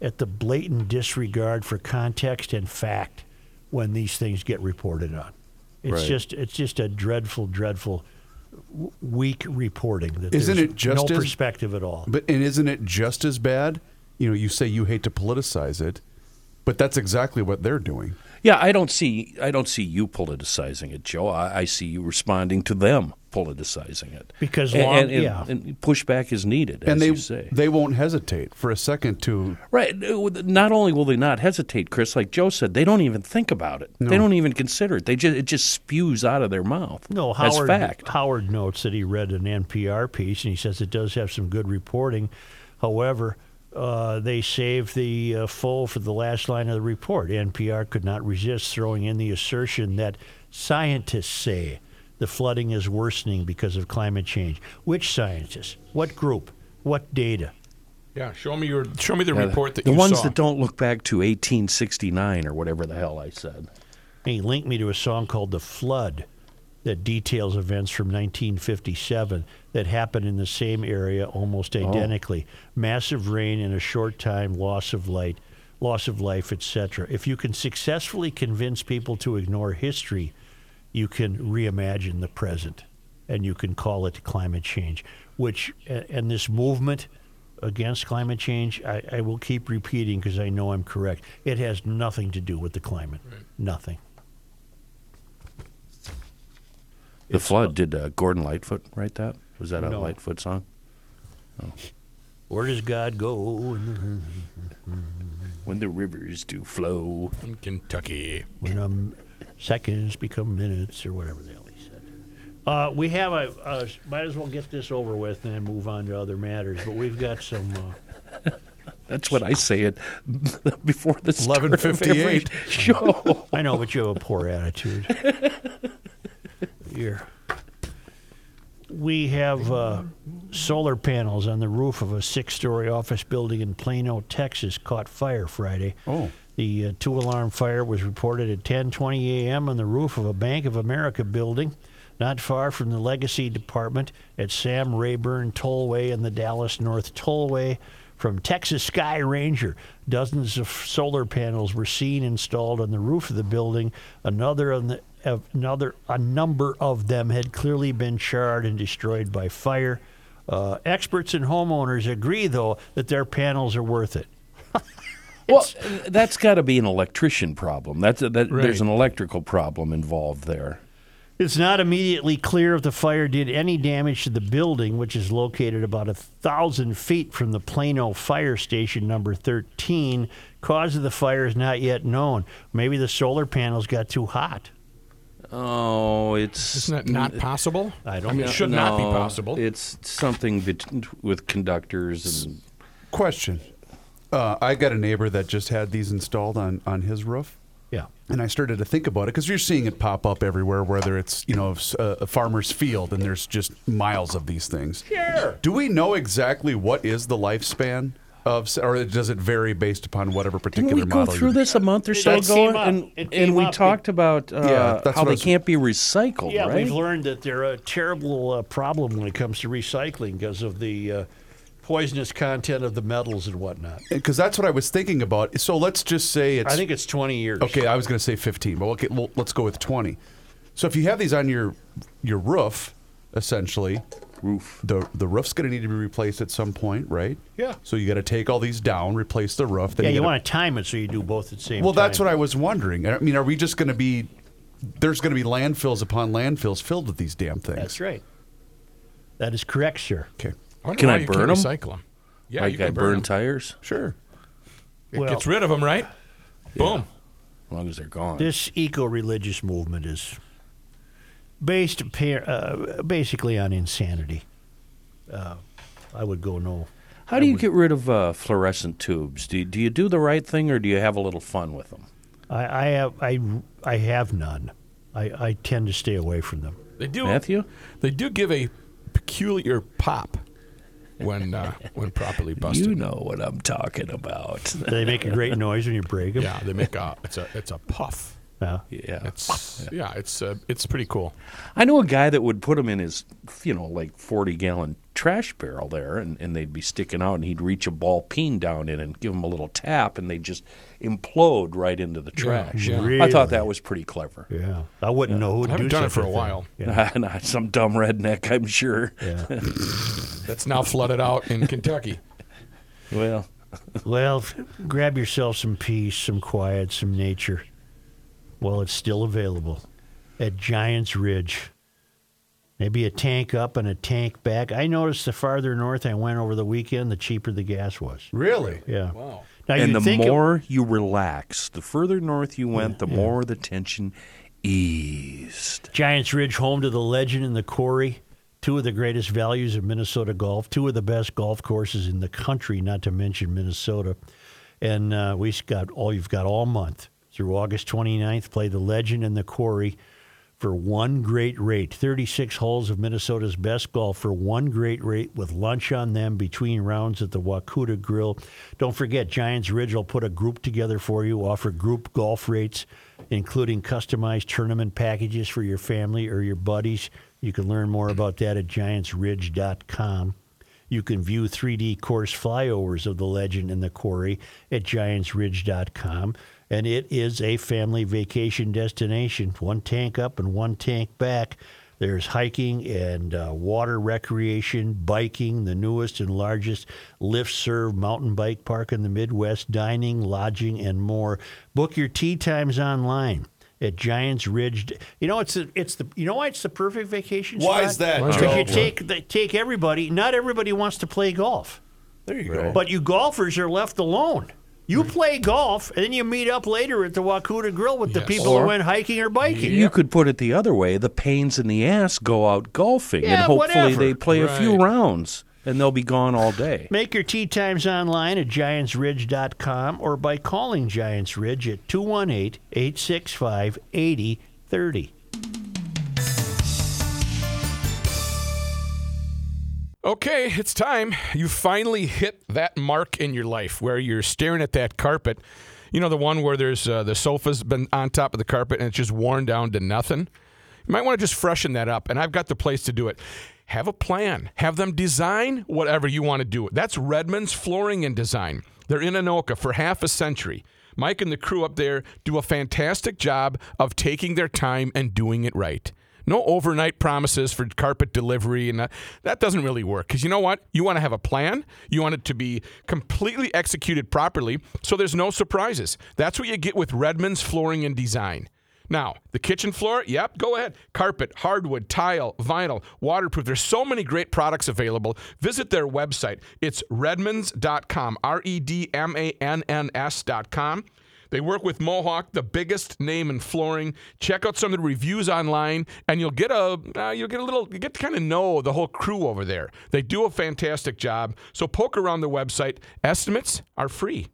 at the blatant disregard for context and fact when these things get reported on. It's Right. just it's just a dreadful, dreadful, w- weak reporting. That Isn't there's it just no as- perspective at all? But and isn't it just as bad? You know, you say you hate to politicize it, but that's exactly what they're doing. Yeah, I don't see I don't see you politicizing it, Joe. I, I see you responding to them politicizing it Because and, long- and, and, yeah. and pushback is needed, and as they you say. they won't hesitate for a second to Right. Not only will they not hesitate, Chris, like Joe said, they don't even think about it. They don't even consider it. They just it just spews out of their mouth. No, That's Howard. fact. Howard notes that he read an NPR piece, and he says it does have some good reporting. However, uh, they saved the uh, full for the last line of the report. NPR could not resist throwing in the assertion that scientists say the flooding is worsening because of climate change. Which scientists? What group? What data? Yeah, show me your show me the Yeah, report that the you ones saw. that don't look back to 1869 or whatever the hell I said. He linked me to a song called The Flood that details events from 1957 that happened in the same area almost oh. identically. Massive rain in a short time, loss of light, loss of life, etc. If you can successfully convince people to ignore history, you can reimagine the present and you can call it climate change, which and this movement against climate change, I, I will keep repeating because I know I'm correct. It has nothing to do with the climate. Nothing. The flood. Did uh, Gordon Lightfoot write that? Was that a No. Lightfoot song? Where does God go? When the rivers do flow. in Kentucky. When um, seconds become minutes, or whatever the hell he said. Uh, we have a. Uh, might as well get this over with and move on to other matters. But we've got some. Uh, That's what I say it before the start of 11:58. show. I know, but you have a poor attitude. Here. We have uh, solar panels on the roof of a six-story office building in Plano, Texas, caught fire Friday. Oh. The uh, two-alarm fire was reported at 10:20 a.m. on the roof of a Bank of America building, not far from the Legacy Department at Sam Rayburn Tollway and the Dallas North Tollway. From Texas Sky Ranger, dozens of solar panels were seen installed on the roof of the building. Another on the another a number of them had clearly been charred and destroyed by fire. Uh, experts and homeowners agree, though, that their panels are worth it. Well, uh, that's got to be an electrician problem. That's uh, that. There's an electrical problem involved there. It's not immediately clear if the fire did any damage to the building, which is located about a thousand feet from the Plano Fire Station number 13. Cause of the fire is not yet known. Maybe the solar panels got too hot. Oh, it's Isn't that not possible? I don't I mean, know. it should not be possible. It's something bet- with conductors and Question. Uh, I got a neighbor that just had these installed on, on his roof. Yeah. And I started to think about it because you're seeing it pop up everywhere, whether it's you know s- a, a farmer's field and there's just miles of these things. Sure. Do we know exactly what is the lifespan of, or does it vary based upon whatever particular Didn't we go model? through this a month or so That ago? came. And, and we up. talked about uh, Yeah, how they was- can't be recycled, Yeah, right? we've learned that they're a terrible uh, problem when it comes to recycling because of the uh, poisonous content of the metals and whatnot. Uh, because that's what I was thinking about. So let's just say it's. I think it's 20 years. Okay, I was going to say 15, but okay, well, let's go with 20. So if you have these on your your roof, essentially, Roof. the the roof's going to need to be replaced at some point, right? Yeah. So you got to take all these down, replace the roof. Then Yeah, you gotta- want to time it so you do both at the same Well, time. that's what I was wondering. I mean, are we just going to be? There's going to be landfills upon landfills filled with these damn things. That's right. That is correct, sir. Okay, I Can I you burn can't 'em? Recycle them. Yeah, like you can I burn, burn 'em. tires, sure. It Well- gets rid of them, right? Boom. as long as they're gone. This eco-religious movement is based pa- uh, basically on insanity. Uh, I would go no. How do you get rid of uh, fluorescent tubes? Do you, do you do the right thing or do you have a little fun with them? I, I have I, I have none. I, I tend to stay away from them. They do. Matthew? They do give a peculiar pop when uh, when properly busted. You know what I'm talking about. They make a great noise when you break them. Yeah, they make a it's a it's a puff. Yeah. yeah. It's yeah, it's uh, it's pretty cool. I know a guy that would put them in his, you know, like 40 gallon trash barrel there, and, and they'd be sticking out, and he'd reach a ball peen down in and give them a little tap, and they'd just implode right into the trash. yeah. I Really? thought that was pretty clever. Yeah. I wouldn't know who would I haven't do done it for a while. Yeah. Not some dumb redneck, I'm sure. yeah. That's now flooded out in Kentucky. Well, Well, grab yourself some peace, some quiet, some nature. Well, it's still available at Giants Ridge. Maybe a tank up and a tank back. I noticed the farther north I went over the weekend, the cheaper the gas was. Really? Yeah. Wow. Now, and you'd the think it- more you relax, the further north you went, the more the tension eased. Giants Ridge, home to the legend and the quarry, two of the greatest values of Minnesota golf, two of the best golf courses in the country, not to mention Minnesota. And uh, we've got all you've got all month through August 29th. Play the legend and the quarry for one great rate. 36 holes of Minnesota's best golf for one great rate with lunch on them between rounds at the Wacootah Grill. Don't forget, Giants Ridge will put a group together for you, offer group golf rates, including customized tournament packages for your family or your buddies. You can learn more about that at giantsridge.com. You can view 3D course flyovers of the legend and the quarry at giantsridge.com. And it is a family vacation destination. One tank up and one tank back. There's hiking and uh, water recreation, biking, the newest and largest lift serve mountain bike park in the Midwest, dining, lodging, and more. Book your tee times online at Giants Ridge. You know, it's the, it's the you know why it's the perfect vacation Why spot? is that, Because you take the, take everybody. Not everybody wants to play golf, There you go. but you golfers are left alone. You play golf, and then you meet up later at the Wacootah Grill with the people Or- who went hiking or biking. You could put it the other way: the pains in the ass go out golfing, and hopefully whatever. they play a few rounds, and they'll be gone all day. Make your tee times online at giantsridge.com or by calling Giants Ridge at 218 Okay, it's time. You finally hit that mark in your life where you're staring at that carpet. You know, the one where there's uh, the sofa's been on top of the carpet and it's just worn down to nothing. You might want to just freshen that up, and I've got the place to do it. Have a plan. Have them design whatever you want to do. That's Redmann's Flooring and Design. They're in Anoka for half a century. Mike and the crew up there do a fantastic job of taking their time and doing it right. No overnight promises for carpet delivery, and that, that doesn't really work. Because you know what? You want to have a plan. You want it to be completely executed properly, so there's no surprises. That's what you get with Redmann's Flooring and Design. Now, the kitchen floor, yep, go ahead. Carpet, hardwood, tile, vinyl, waterproof. There's so many great products available. Visit their website. It's redmanns.com, R E D M A N N S.com. They work with Mohawk, the biggest name in flooring. Check out some of the reviews online, and you'll get a uh, you'll get a little you get to kind of know the whole crew over there. They do a fantastic job. So poke around their website. Estimates are free.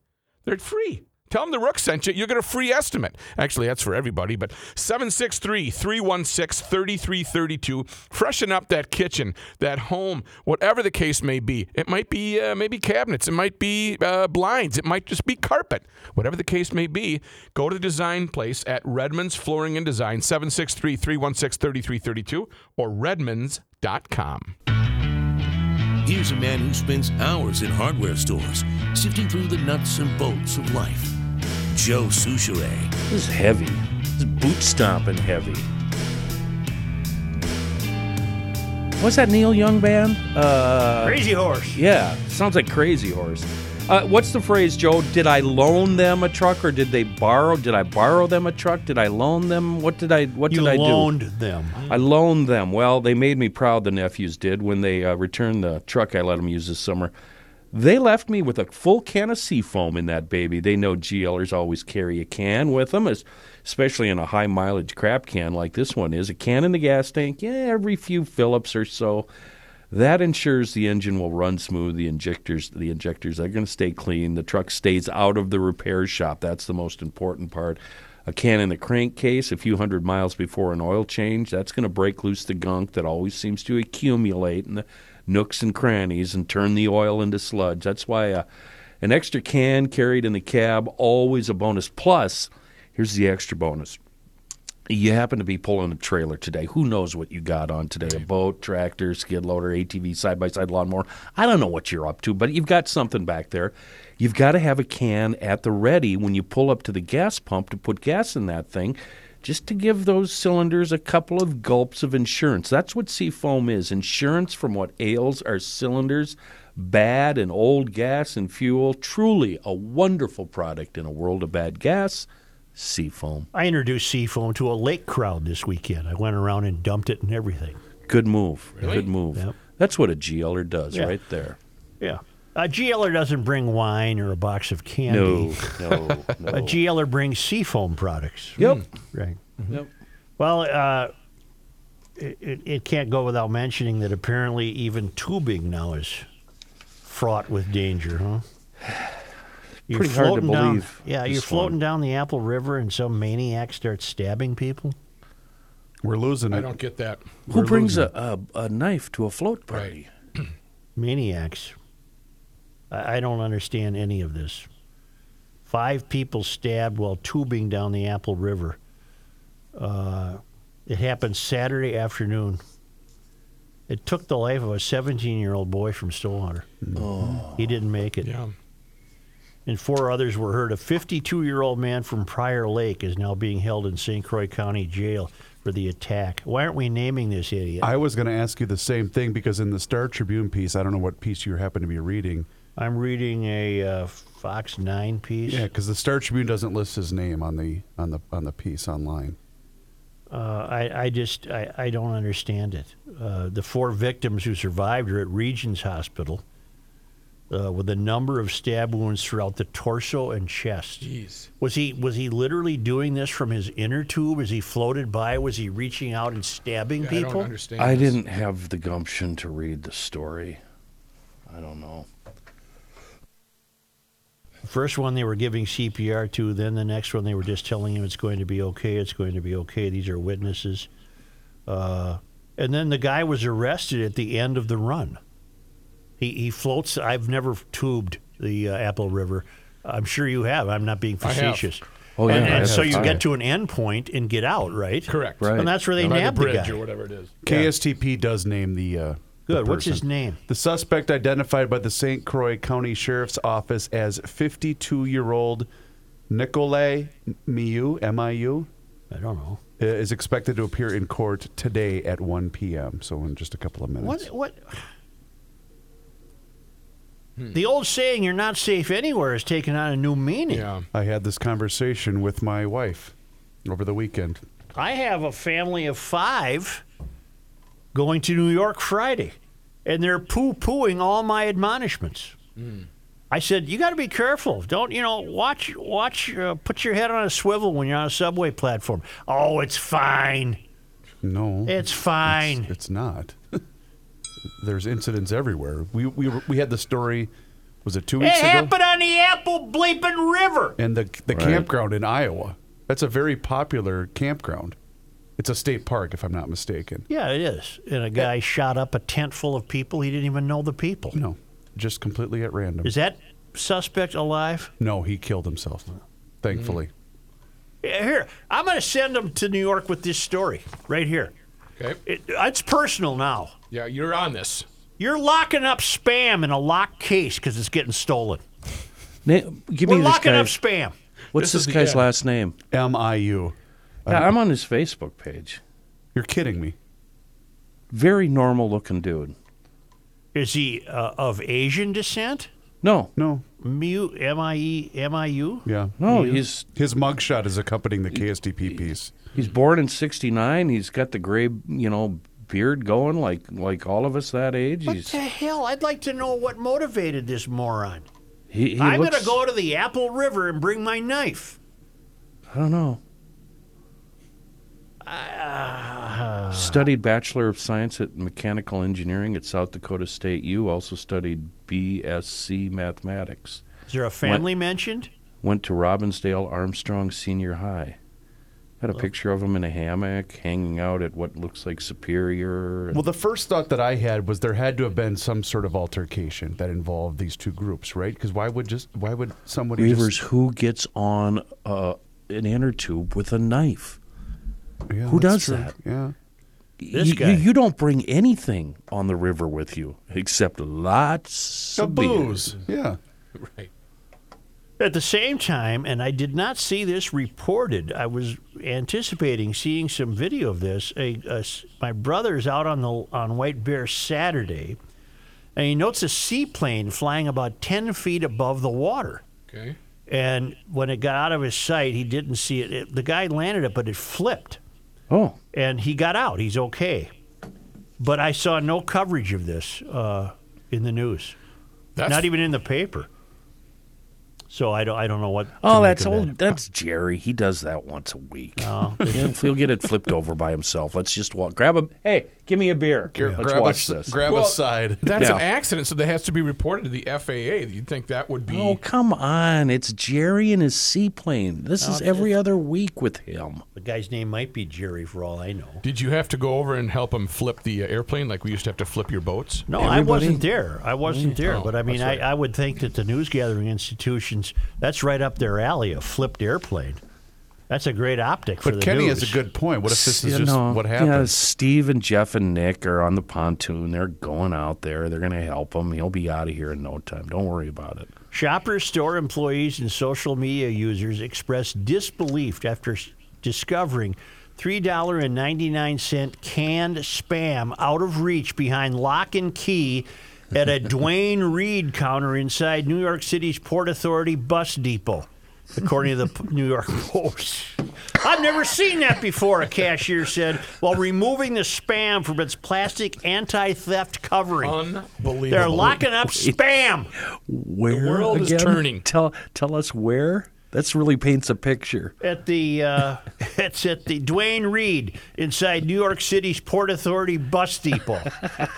They're free. Tell them the Rook sent you. You'll get a free estimate. Actually, that's for everybody, but 763 316 3332. Freshen up that kitchen, that home, whatever the case may be. It might be uh, maybe cabinets, it might be uh, blinds, it might just be carpet. Whatever the case may be, go to the design place at Redmann's Flooring and Design, 763 316 3332 or redmanns.com. Here's a man who spends hours in hardware stores sifting through the nuts and bolts of life. Joe Soucheray. This is heavy. This is boot stomping heavy. What's that Neil Young band? Uh, Crazy Horse. yeah, sounds like Crazy Horse. Uh, what's the phrase, Joe? Did I loan them a truck, or did they borrow? Did I borrow them a truck? Did I loan them? What did I? What You did I do? loaned them. I loaned them. Well, they made me proud. The nephews did when they uh, returned the truck I let them use this summer. They left me with a full can of Seafoam in that baby. They know GLers always carry a can with them, especially in a high mileage crap can like this one is. A can in the gas tank, yeah, every few Phillips or so. That ensures the engine will run smooth. The injectors, the injectors are going to stay clean. The truck stays out of the repair shop. That's the most important part. A can in the crankcase, a few hundred miles before an oil change, that's going to break loose the gunk that always seems to accumulate in the nooks and crannies and turn the oil into sludge. That's why uh, an extra can carried in the cab always a bonus. Plus, here's the extra bonus you happen to be pulling a trailer today. Who knows what you got on today? A boat, tractor, skid loader, ATV, side by side lawnmower. I don't know what you're up to, but you've got something back there. You've got to have a can at the ready when you pull up to the gas pump to put gas in that thing, just to give those cylinders a couple of gulps of insurance. That's what Seafoam is insurance from what ails our cylinders. Bad and old gas and fuel. Truly a wonderful product in a world of bad gas. Seafoam. I introduced Seafoam to a lake crowd this weekend. I went around and dumped it and everything. Good move. Good move. Yep. That's what a GLer does Yeah. right there. Yeah. A GLer doesn't bring wine or a box of candy. No, no, no. A GLer brings Seafoam products. Yep. Right. Yep. Well, uh, it, it, it can't go without mentioning that apparently even tubing now is fraught with danger, huh? You're Pretty hard to floating down- believe yeah, you're floating one. down the Apple River and some maniac starts stabbing people. We're losing it. I don't get that. Who brings a, a, a knife to a float party? maniacs. I, I don't understand any of this. Five people stabbed while tubing down the Apple River. Uh, it happened Saturday afternoon. It took the life of a 17 year old boy from Stillwater. Oh. He didn't make it. Yeah. And four others were hurt. A 52 year old man from Prior Lake is now being held in St. Croix County Jail for the attack. Why aren't we naming this idiot? I was going to ask you the same thing because in the Star Tribune piece, I don't know what piece you happen to be reading. I'm reading a uh, Fox 9 piece. Yeah, because the Star Tribune doesn't list his name on the on the on the piece online. Uh, I, I just I, I don't understand it. Uh, the four victims who survived are at Regions Hospital uh, with a number of stab wounds throughout the torso and chest. Jeez. Was he was he literally doing this from his inner tube as he floated by? Was he reaching out and stabbing I people? don't understand. I this. didn't have the gumption to read the story. I don't know. First one they were giving CPR to, then the next one they were just telling him it's going to be okay, it's going to be okay. These are witnesses. Uh, and then the guy was arrested at the end of the run. He, he floats. I've never tubed the uh, Apple River. I'm sure you have. I'm not being facetious. Oh, yeah, and, and so you get to an end point and get out, right? Correct. Right. And that's where they By the nabbed the, bridge guy. or whatever it is. KSTP does name the. Uh, the Good. What's his name? The suspect identified by the St. Croix County Sheriff's Office as 52-year-old Nicolae Miu, M-I-U, I don't know. is expected to appear in court today at 1 p.m. So in just a couple of minutes. What? What? Hmm. The old saying "you're not safe anywhere" has taken on a new meaning. Yeah. I had this conversation with my wife over the weekend. I have a family of five going to New York Friday, and they're poo pooing all my admonishments. I said, you got to be careful. Don't, you know, watch, watch, uh, put your head on a swivel when you're on a subway platform. Oh, it's fine. No, It's fine. It's, it's not. There's incidents everywhere. We we we had the story. Was it two it weeks ago? happened on the Apple Bleeping River. And the the campground in Iowa. That's a very popular campground. It's a state park, if I'm not mistaken. Yeah, it is. And a guy shot up a tent full of people. He didn't even know the people. No, just completely at random. Is that suspect alive? No, he killed himself. Thankfully. Yeah, Here, I'm going to send him to New York with this story right here. Okay. It, it's personal now. Yeah, you're on this. You're locking up spam in a locked case because it's getting stolen. Na- give We're me this locking guy. up spam. What's This this, is the guy's ad. last name? M I U. Yeah, I'm on his Facebook page. You're kidding me. Very normal looking dude. Is he uh, of Asian descent? No, No. Mu M I E M I U. Yeah. no, he's His mugshot is accompanying the KSTP piece. he's born in '69. He's got the gray, you know, beard going like like all of us that age. What He's the hell? I'd like to know what motivated this moron. he, he I'm looks. going to go to the Apple River and bring my knife. I don't know. Studied Bachelor of Science at Mechanical Engineering at South Dakota State U. Also studied BSc Mathematics. Is there a family mentioned? Went to Robbinsdale Armstrong Senior High. Had Oh. a picture of him in a hammock, hanging out at what looks like Superior. Well, the first thought that I had was there had to have been some sort of altercation that involved these two groups, right? Because why would just why would somebody Reavers, just, who gets on uh, an inner tube with a knife? Yeah, who does true. that? Yeah. This you, guy. You, you don't bring anything on the river with you except lots A of booze. Yeah. Right. At the same time, and I did not see this reported. I was anticipating seeing some video of this. A, a s- my brother's out on the on White Bear Saturday, and he notes a seaplane flying about ten feet above the water. Okay. And when it got out of his sight, he didn't see it. it the guy landed it, but it flipped, Oh, and he got out. He's okay. But I saw no coverage of this uh, in the news, That's not even in the paper. So I don't. I don't know what. to oh, make that's of old. that. That's Jerry. He does that once a week. Oh, he'll, he'll get it flipped over by himself. Let's just walk. Grab him. Hey, give me a beer. Let's grab watch a, this. Grab Well, a side. That's Yeah. an accident, so that has to be reported to the FAA. You'd think that would be. Oh, come on. It's Jerry and his seaplane. This is every other week with him. The guy's name might be Jerry, for all I know. Did you have to go over and help him flip the uh, airplane like we used to have to flip your boats? No, I wasn't there. I wasn't there. Oh, but I mean, that's I. I would think that the news gathering institutions, that's right up their alley, a flipped airplane. That's a great optic for But the Kenny news. has a good point. What if this is You just know, what Yeah, happens? Steve and Jeff and Nick are on the pontoon. They're going out there. They're going to help him. He'll be out of here in no time. Don't worry about it. Shoppers, store employees, and social media users expressed disbelief after discovering $3.99 canned spam out of reach behind lock and key at a Duane Reade counter inside New York City's Port Authority bus depot, according to the New York Post. I've never seen that before, a cashier said, while removing the spam from its plastic anti theft covering. Unbelievable. They're locking up spam. Where world is turning. Tell tell us where. That's really paints a picture. at the uh, it's at the Duane Reade inside New York City's Port Authority bus depot.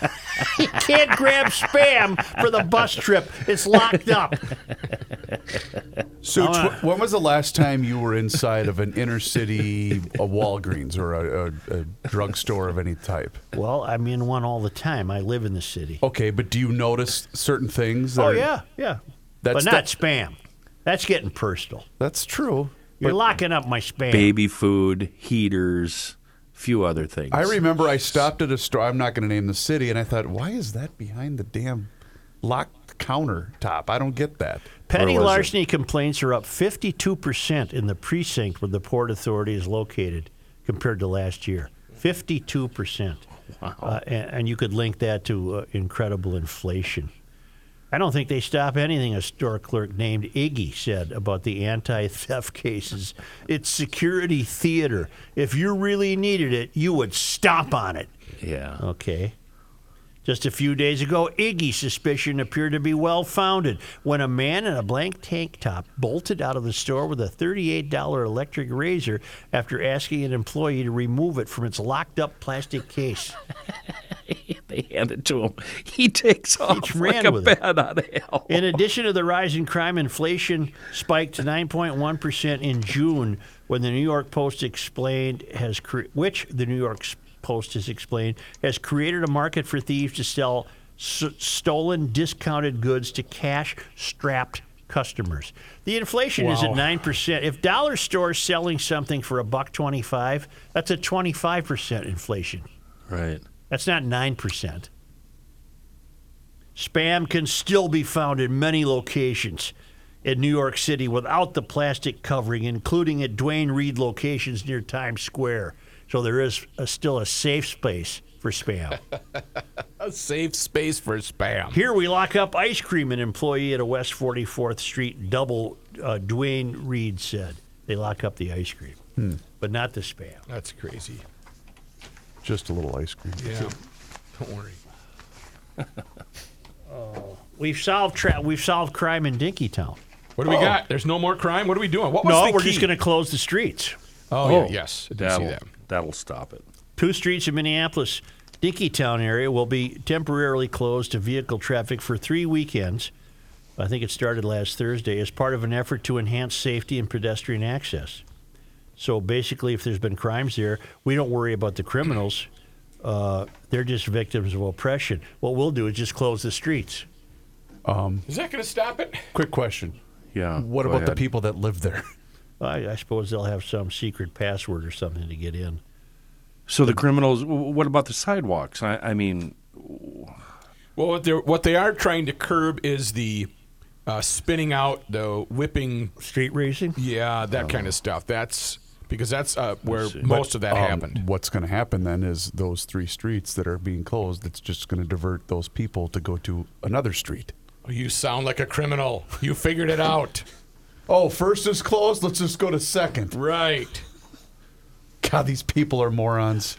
you can't grab spam for the bus trip; it's locked up. So, tw- when was the last time you were inside of an inner city, a Walgreens or a, a, a drugstore of any type? Well, I'm in one all the time. I live in the city. Okay, but do you notice certain things? that Oh are- yeah, yeah, That's but not that- spam. That's getting personal. That's true. You're locking up my spam. Baby food, heaters, few other things. I remember I stopped at a store. I'm not going to name the city, and I thought, why is that behind the damn locked countertop? I don't get that. Petty Where was it? larceny complaints are up 52% in the precinct where the Port Authority is located compared to last year. 52%. Wow. Uh, and, and you could link that to uh, incredible inflation. I don't think they stop anything, a store clerk named Iggy said about the anti theft cases. It's security theater. If you really needed it, you would stomp on it. Yeah. Okay. Just a few days ago, Iggy's suspicion appeared to be well founded when a man in a blank tank top bolted out of the store with a $38 electric razor after asking an employee to remove it from its locked up plastic case. They hand it to him. He takes off ran like a it. bat out of hell. In addition to the rise in crime, inflation spiked to 9.1% in June when the New York Post explained has cre- which the New York Post has explained has created a market for thieves to sell s- stolen discounted goods to cash strapped customers. The inflation is at 9%. If dollar stores selling something for a buck 25, that's a 25% inflation. Right. That's not 9%. Spam can still be found in many locations in New York City without the plastic covering, including at Duane Reade locations near Times Square. So there is a, still a safe space for spam. A safe space for spam. Here we lock up ice cream, an employee at a West 44th Street double, uh, Duane Reade said. They lock up the ice cream, but not the spam. That's crazy. Just a little ice cream. Yeah. Don't worry. Oh, we've solved tra- we've solved crime in Dinkytown. What do we oh. got? There's no more crime. What are we doing? What was No, the we're key? just going to close the streets. Oh, yeah, oh, yes. I did see That'll, that. that'll stop it. Two streets in Minneapolis, Dinkytown area will be temporarily closed to vehicle traffic for three weekends. I think it started last Thursday as part of an effort to enhance safety and pedestrian access. So basically, if there's been crimes there, we don't worry about the criminals. Uh, they're just victims of oppression. What we'll do is just close the streets. Is that going to stop it? Quick question. Yeah. What go about the ahead. people that live there? I, I suppose they'll have some secret password or something to get in. So the criminals. w- What about the sidewalks? I, I mean, Well, what, they're, what they are trying to curb is the uh, spinning out, the whipping, Street racing? yeah, that kind of stuff. That's because that's uh, where most of that Um, happened. What's going to happen then is those three streets that are being closed, it's just going to divert those people to go to another street. Oh, you sound like a criminal. You figured it out. Oh, first is closed. Let's just go to second. Right. God, these people are morons.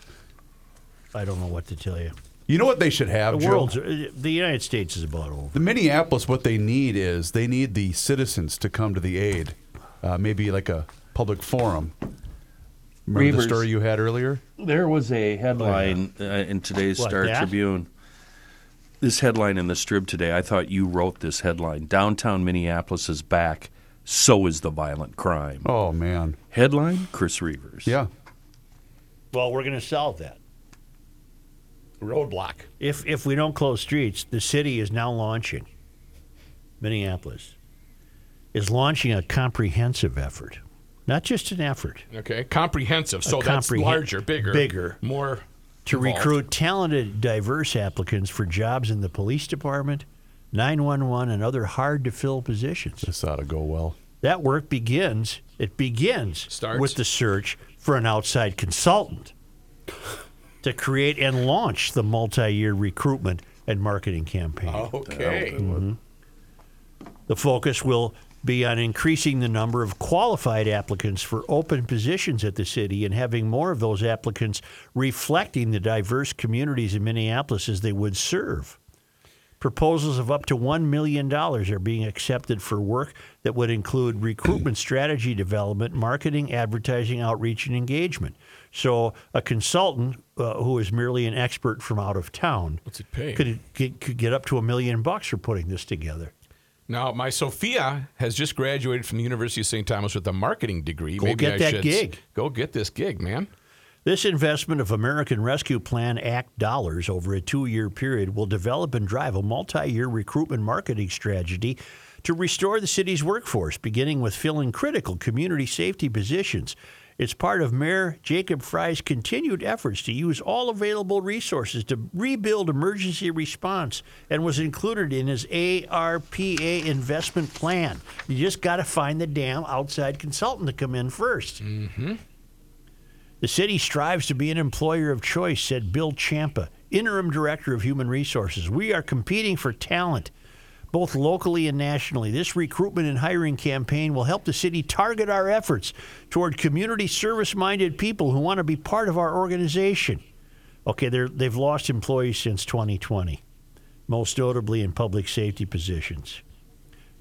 I don't know what to tell you. You know what they should have, The Joe? the United States is about over. The Minneapolis, what they need is they need the citizens to come to the aid. Uh, maybe like a public forum. Remember the story you had earlier? there was a headline uh, in today's What, Star that? Tribune. This headline in the Strib today. I thought you wrote this headline. Downtown Minneapolis is back. So is the violent crime. Oh man, Headline: Chris Reavers. yeah. Well, we're going to solve that. Roadblock. If if we don't close streets, the city is now launching. Minneapolis is launching a comprehensive effort, not just an effort Okay. Comprehensive. So that's comprehen- larger, bigger, bigger. more to involved. recruit talented, diverse applicants for jobs in the police department, 911, and other hard to fill positions. This ought to go well. That work begins. It begins Starts. with the search for an outside consultant to create and launch the multi-year recruitment and marketing campaign. Okay. Mm-hmm. The focus will be on increasing the number of qualified applicants for open positions at the city and having more of those applicants reflecting the diverse communities in Minneapolis as they would serve. Proposals of up to $1 million are being accepted for work that would include recruitment strategy development, marketing, advertising, outreach, and engagement. So, a consultant uh, who is merely an expert from out of town What's it pay? could, get, could get up to a million bucks for putting this together. Now, my Sophia has just graduated from the University of St. Thomas with a marketing degree. Go Maybe get I that should gig. Go get this gig, man. This investment of American Rescue Plan Act dollars over a two year period will develop and drive a multi year recruitment marketing strategy to restore the city's workforce, beginning with filling critical community safety positions. It's part of Mayor Jacob Frey's continued efforts to use all available resources to rebuild emergency response and was included in his ARPA investment plan. You just got to find the damn outside consultant to come in 1st mm-hmm. the city strives to be an employer of choice, said Bill Champa, interim director of human resources. We are competing for talent, both locally and nationally. This recruitment and hiring campaign will help the city target our efforts toward community service minded people who want to be part of our organization. Okay, they're, they've lost employees since 2020, most notably in public safety positions.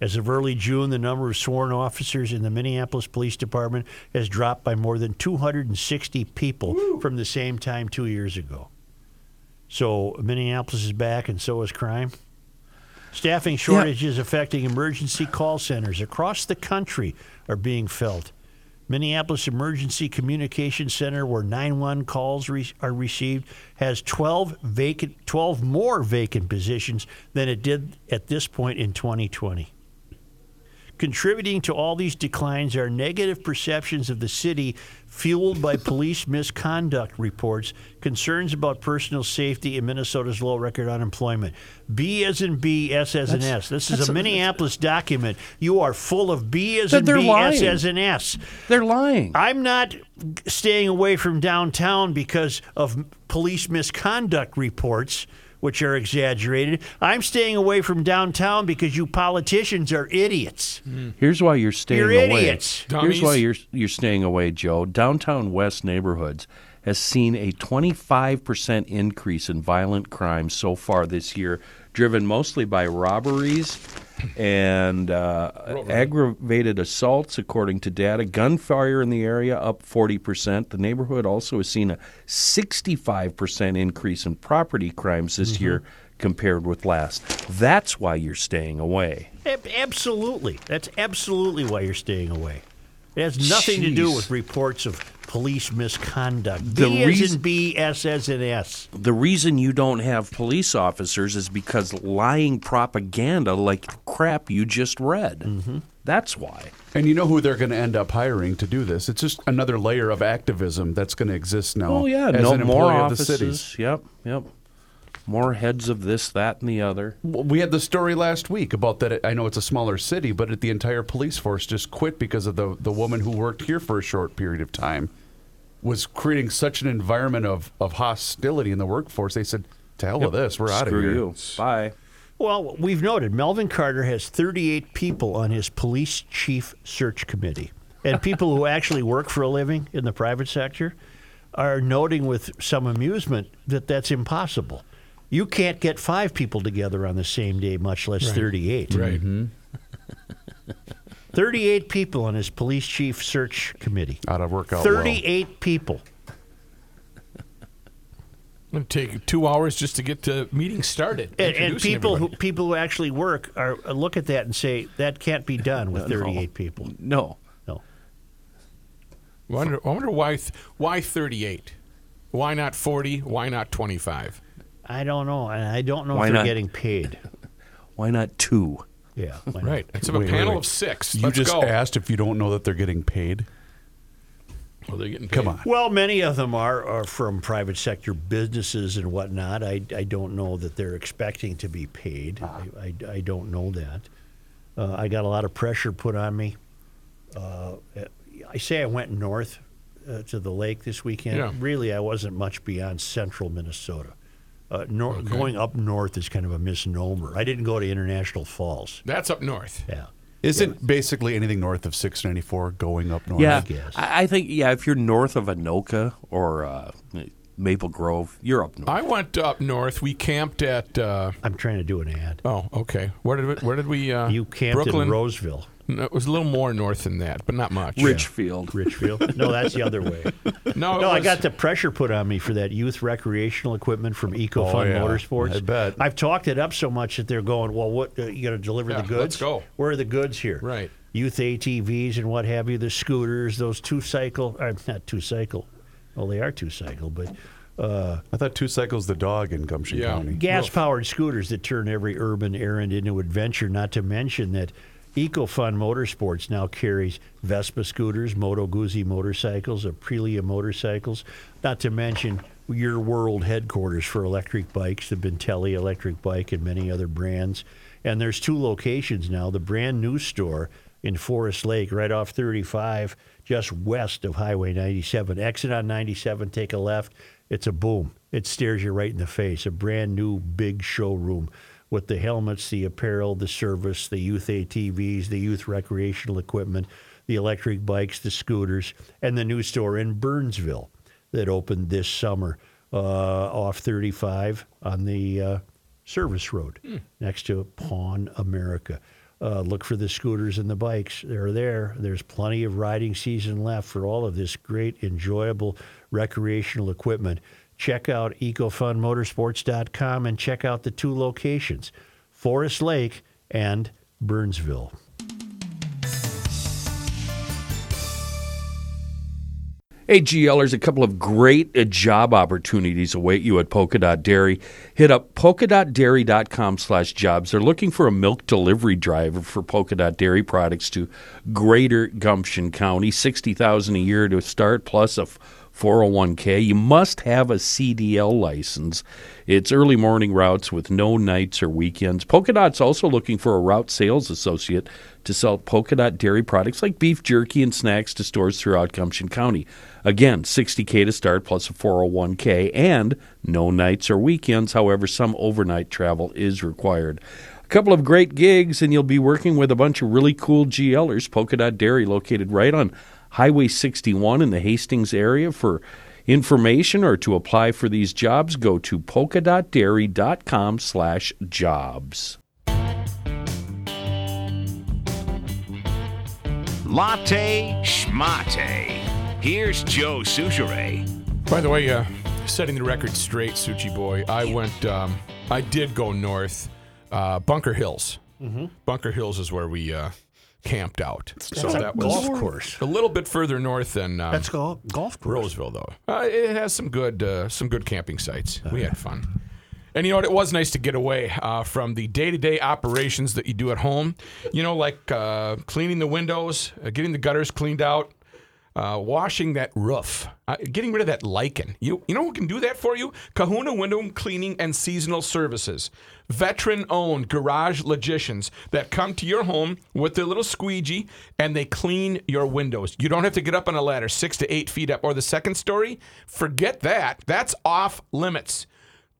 As of early June, the number of sworn officers in the Minneapolis Police Department has dropped by more than 260 people from the same time two years ago. So Minneapolis is back, and so is crime. Staffing shortages affecting emergency call centers across the country are being felt. Minneapolis Emergency Communication Center, where 911 calls re- are received, has 12 vacant, 12 more vacant positions than it did at this point in 2020. Contributing to all these declines are negative perceptions of the city fueled by police misconduct reports, concerns about personal safety, and Minnesota's low record unemployment. B as in B, S as in S. This is a a- Minneapolis document. You are full of B as in B, S lying. as in S. They're lying. I'm not staying away from downtown because of police misconduct reports, which are exaggerated. I'm staying away from downtown because you politicians are idiots. Hmm. Here's why you're staying You're away. idiots. Here's why you're you're staying away, Joe. Downtown West neighborhoods has seen a 25% increase in violent crime so far this year, driven mostly by robberies and uh, aggravated assaults, according to data. Gunfire in the area up 40%. The neighborhood also has seen a 65% increase in property crimes this year compared with last. That's why you're staying away. Absolutely. That's absolutely why you're staying away. It has nothing to do with reports of police misconduct. The B as reason- in B, S as in S. the reason you don't have police officers is because lying propaganda like crap you just read. Mm-hmm. That's why. And you know who they're going to end up hiring to do this? It's just another layer of activism that's going to exist now. Oh yeah, as no an more employee of the city. offices. Yep, yep. More heads of this, that, and the other. Well, We had the story last week about that. I know it's a smaller city, but the entire police force just quit because of the the woman who worked here for a short period of time was creating such an environment of, of hostility in the workforce. They said, "To hell with this, we're out of Screw here." you. Bye. Well, we've noted Melvin Carter has 38 people on his police chief search committee. And people who actually work for a living in the private sector are noting with some amusement that that's impossible. You can't get five people together on the same day, much less 38. Right. Mm-hmm. 38 people on his police chief search committee. Out of work out well. 38 people. It'd take two hours just to get the meeting started. And, and introducing people who people who actually work are uh, look at that and say that can't be done with 38 people. No. No. Wonder, I wonder why why 38? Why not 40? Why not 25? I don't know. and I don't know Why if they're not? getting paid. Why not two? Yeah. why not? Right. It's a Wait, wait, panel wait. of six. You Let's just go. asked if you don't know that they're getting paid. Well, they're getting Come on. Well, many of them are, are from private sector businesses and whatnot. I, I don't know that they're expecting to be paid. I, I, I don't know that. Uh, I got a lot of pressure put on me. Uh, I say I went north uh, to the lake this weekend. Yeah. Really, I wasn't much beyond central Minnesota. Uh, nor- Going up north is kind of a misnomer. I didn't go to International Falls. That's up north. Yeah. Isn't basically anything north of 694 going up north? Yeah, guess. I, I think yeah. If you're north of Anoka or uh, Maple Grove, you're up north. I went up north. We camped at. Uh, I'm trying to do an ad. oh, okay. Where did we, where did we? Uh, You camped Brooklyn. in Roseville. No, it was a little more north than that, but not much. Richfield. Richfield? No, that's the other way. No, it No, I was- got the pressure put on me for that youth recreational equipment from EcoFund Oh, yeah. Motorsports. I bet. I've talked it up so much that they're going, well, what, uh, you going to deliver Yeah, the goods? let's go. Where are the goods here? Right. Youth ATVs and what have you, the scooters, those two cycle, uh, not two cycle, well, they are two cycle, but uh, I thought two cycles the dog in Gumption Yeah. County. gas powered scooters that turn every urban errand into adventure, not to mention that EcoFund Motorsports now carries Vespa scooters, Moto Guzzi motorcycles, Aprilia motorcycles, not to mention your world headquarters for electric bikes, the Bintelli electric bike, and many other brands. And there's two locations now the brand new store in Forest Lake, right off 35, just west of Highway 97. Exit on 97, take a left. It's a boom. It stares you right in the face. A brand new big showroom with the helmets, the apparel, the service, the youth ATVs, the youth recreational equipment, the electric bikes, the scooters, and the new store in Burnsville that opened this summer. uh, off 35 on the uh, service road next to Pawn America. Uh, look for the scooters and the bikes. They're there. There's plenty of riding season left for all of this great, enjoyable recreational equipment. Check out ecofundmotorsports.com and check out the two locations Forest Lake and Burnsville. Hey, GLers, a couple of great uh, job opportunities await you at Polka Dot Dairy. Hit up polkadotdairy.com slash jobs. They're looking for a milk delivery driver for Polka Dot Dairy products to Greater Gumption County. 60000 a year to start, plus a 401k. You must have a CDL license. It's early morning routes with no nights or weekends. Polka Dot's also looking for a route sales associate to sell Polka Dot dairy products like beef jerky and snacks to stores throughout Gumption County. Again, 60k to start plus a 401k and no nights or weekends. However, some overnight travel is required. A couple of great gigs, and you'll be working with a bunch of really cool GLers. Polka Dot Dairy, located right on Highway 61 in the Hastings area. For information or to apply for these jobs, go to polkadotdairy.com slash jobs. Latte schmate. Here's Joe Soucheray. By the way, uh, setting the record straight, Suchi boy, I went. Um, I did go north, uh, Bunker Hills. Bunker Hills is where we uh, camped out. So That's a that was golf course. a little bit further north than um, That's golf, golf course. Roseville, though. Uh, it has some good uh, some good camping sites. We had fun. And you know what? It was nice to get away uh, from the day to day operations that you do at home. You know, like uh, cleaning the windows, uh, getting the gutters cleaned out, uh, washing that roof, uh, getting rid of that lichen. You, you know who can do that for you? Kahuna Window Cleaning and Seasonal Services. Veteran owned garage logicians that come to your home with their little squeegee and they clean your windows. You don't have to get up on a ladder six to eight feet up or the second story. Forget that. That's off limits.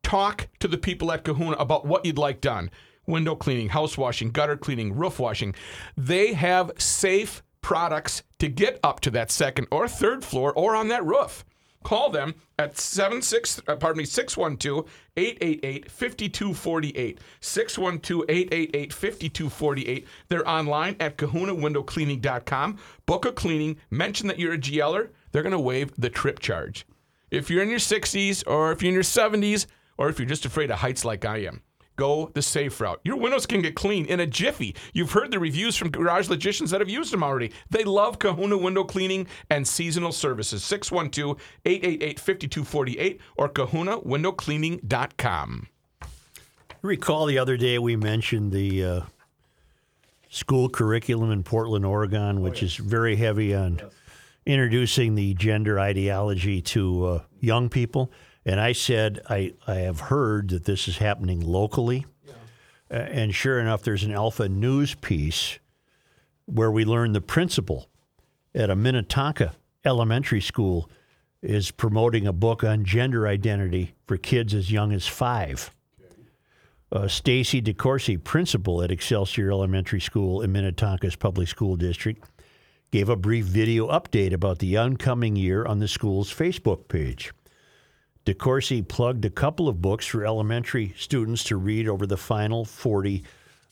Talk to the people at Kahuna about what you'd like done window cleaning, house washing, gutter cleaning, roof washing. They have safe products to get up to that second or third floor or on that roof. Call them at 76 uh, pardon me 612-888-5248. 612-888-5248. They're online at kahunawindowcleaning.com. Book a cleaning, mention that you're a GLer, they're going to waive the trip charge. If you're in your 60s or if you're in your 70s or if you're just afraid of heights like I am, go the safe route. Your windows can get clean in a jiffy. You've heard the reviews from garage logicians that have used them already. They love Kahuna window cleaning and seasonal services. 612 888 5248 or kahunawindowcleaning.com. Recall the other day we mentioned the uh, school curriculum in Portland, Oregon, which is very heavy on introducing the gender ideology to uh, young people. And I said, I, I have heard that this is happening locally. Uh, and sure enough, there's an Alpha News piece where we learn the principal at a Minnetonka elementary school is promoting a book on gender identity for kids as young as five. Uh, Stacy DeCourcy, principal at Excelsior Elementary School in Minnetonka's public school district, gave a brief video update about the oncoming year on the school's Facebook page. DeCourcy plugged a couple of books for elementary students to read over the final 40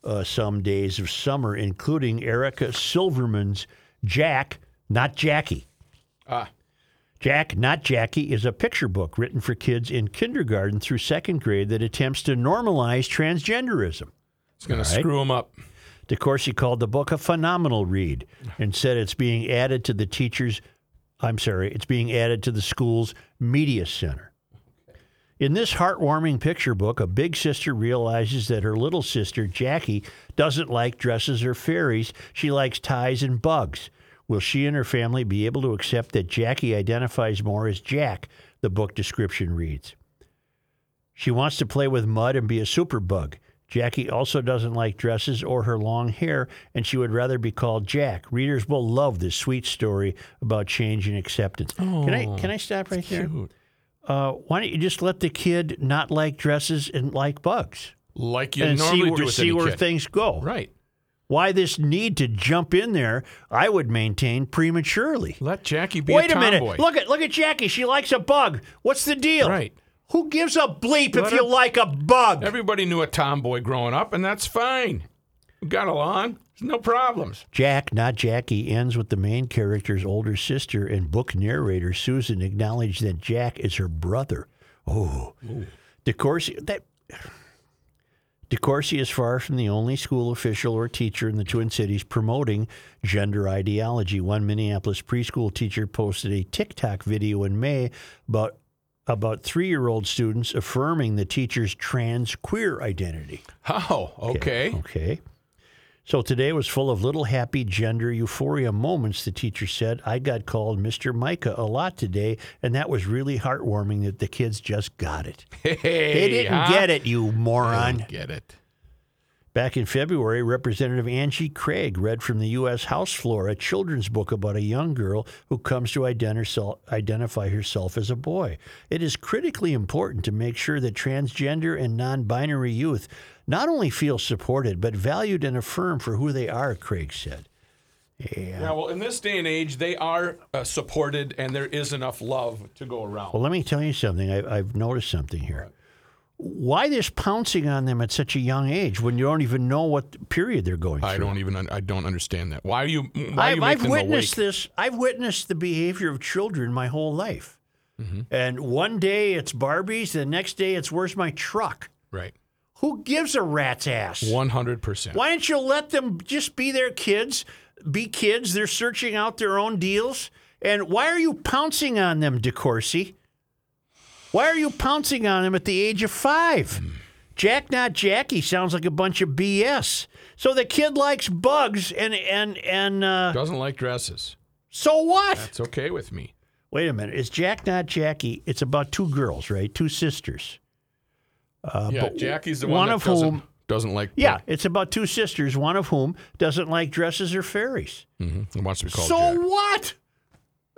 uh, some days of summer, including Erica Silverman's Jack, Not Jackie. Ah. Jack, Not Jackie is a picture book written for kids in kindergarten through second grade that attempts to normalize transgenderism. It's going All to screw them up. DeCourcy called the book a phenomenal read and said it's being added to the teachers, I'm sorry, it's being added to the school's media center. In this heartwarming picture book, a big sister realizes that her little sister, Jackie, doesn't like dresses or fairies. She likes ties and bugs. Will she and her family be able to accept that Jackie identifies more as Jack? The book description reads. She wants to play with mud and be a superbug. Jackie also doesn't like dresses or her long hair, and she would rather be called Jack. Readers will love this sweet story about change and acceptance. can I oh, can I stop right there? Uh, why don't you just let the kid not like dresses and like bugs, Like you and see normally where, do with see where kid. things go? Right. Why this need to jump in there? I would maintain prematurely. Let Jackie be Wait a a minute! Look at look at Jackie. She likes a bug. What's the deal? Right. Who gives a bleep if you like a bug? Everybody knew a tomboy growing up, and that's fine. We got along. There's no problems. Jack, not Jackie, ends with the main character's older sister and book narrator Susan acknowledge that Jack is her brother. Oh, DeCourcy, that DeCourcy is far from the only school official or teacher in the Twin Cities promoting gender ideology. One Minneapolis preschool teacher posted a TikTok video in May about about three-year-old students affirming the teacher's trans queer identity. Oh, okay. Okay. So today was full of little happy gender euphoria moments, the teacher said. I got called Mr. Micah a lot today, and that was really heartwarming that the kids just got it. Hey, They didn't huh? get it, you moron. get it. Back in February, Representative Angie Craig read from the U.S. House floor a children's book about a young girl who comes to identi- identify herself as a boy. It is critically important to make sure that transgender and non binary youth not only feel supported, but valued and affirmed for who they are, Craig said. Yeah, well, in this day and age, they are uh, supported, and there is enough love to go around. Well, let me tell you something. I, I've noticed something here. Why this pouncing on them at such a young age when you don't even know what period they're going through? I don't even. un- I don't understand that. Why are you? Why I've, you I've them witnessed awake? this. I've witnessed the behavior of children my whole life. Mm-hmm. And one day it's Barbies, the next day it's where's my truck? Right. Who gives a rat's ass? One hundred percent. Why don't you let them just be their kids, be kids? They're searching out their own deals. And why are you pouncing on them, DeCourcy? Why are you pouncing on him at the age of five? Jack, not Jackie, sounds like a bunch of BS. So the kid likes bugs, and and and uh, Doesn't like dresses. so what? That's okay with me. Wait a minute. It's Jack, not Jackie. It's about two girls, right? Two sisters. yeah, but Jackie's the one one, of doesn't, whom- doesn't like. Yeah, it's about two sisters, one of whom doesn't like dresses or fairies. hmm He wants to be called So Jack. what?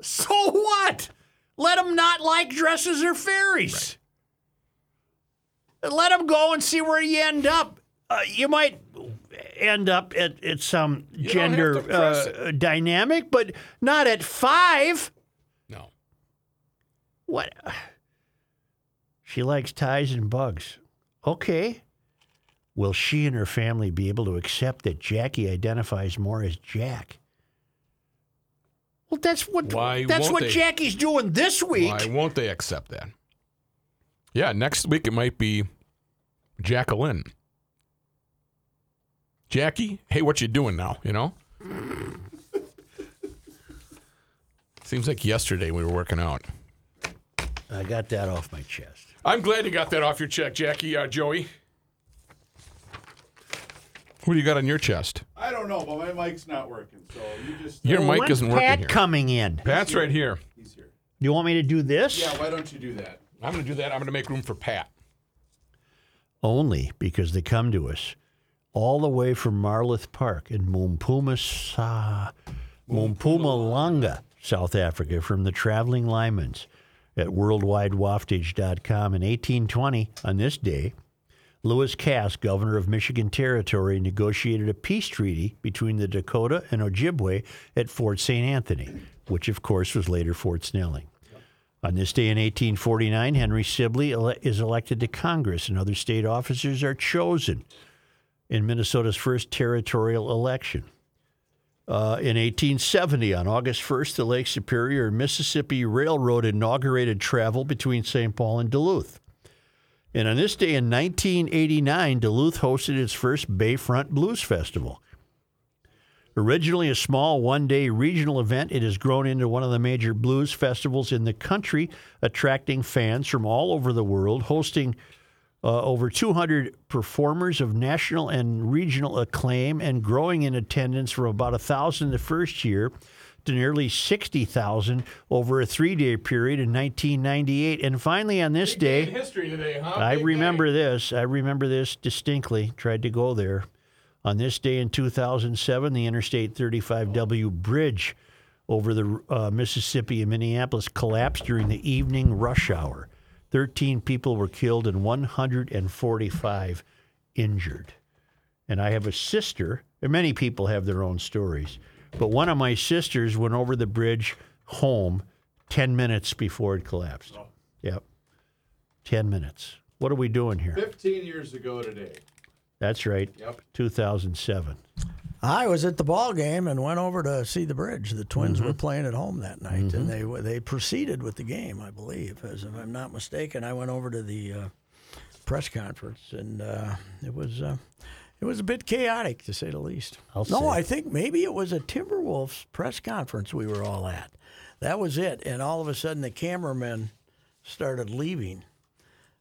So what? Let them not like dresses or fairies. Let them go and see where you end up. Uh, you might end up at, at some don't gender have to press uh, dynamic, but not at five. No. What? She likes ties and bugs. Okay. Will she and her family be able to accept that Jackie identifies more as Jack? Well, that's what Why that's won't what they? Jackie's doing this week. Why won't they accept that? Yeah, next week it might be Jacqueline. Jackie, hey, what you doing now? You know. Seems like yesterday we were working out. I got that off my chest. I'm glad you got that off your check, Jackie. Uh, Joey. What do you got on your chest? I don't know, but my mic's not working, so you just. Your mic When's isn't Pat working here. coming in? Pat's right here. He's here. Do you want me to do this? Yeah, why don't you do that? I'm going to do that. I'm going to make room for Pat. Only because they come to us all the way from Marloth Park in Mumpumas, Mumpumalanga, South Africa, from the traveling Lymans at worldwidewaftage.com. In 1820, on this day, Lewis Cass, governor of Michigan Territory, negotiated a peace treaty between the Dakota and Ojibwe at Fort St. Anthony, which, of course, was later Fort Snelling. On this day in 1849, Henry Sibley ele- is elected to Congress, and other state officers are chosen in Minnesota's first territorial election. Uh, in 1870, on August 1st, the Lake Superior Mississippi Railroad inaugurated travel between St. Paul and Duluth. And on this day in 1989, Duluth hosted its first Bayfront Blues Festival. Originally a small one day regional event, it has grown into one of the major blues festivals in the country, attracting fans from all over the world, hosting uh, over 200 performers of national and regional acclaim, and growing in attendance from about 1,000 the first year to nearly 60,000 over a three day period in 1998. And finally, on this day, history today, huh? I Big remember day. this. I remember this distinctly. Tried to go there. On this day in 2007, the Interstate 35W bridge over the uh, Mississippi in Minneapolis collapsed during the evening rush hour. 13 people were killed and 145 injured. And I have a sister, and many people have their own stories, but one of my sisters went over the bridge home 10 minutes before it collapsed. Yep. 10 minutes. What are we doing here? 15 years ago today. That's right. Yep. 2007. I was at the ball game and went over to see the bridge. The Twins Mm-hmm. were playing at home that night, and they they proceeded with the game, I believe, as if I'm not mistaken. I went over to the uh, press conference, and uh, it was uh, it was a bit chaotic to say the least. I'll no, say. I think maybe it was a Timberwolves press conference we were all at. That was it, and all of a sudden the cameramen started leaving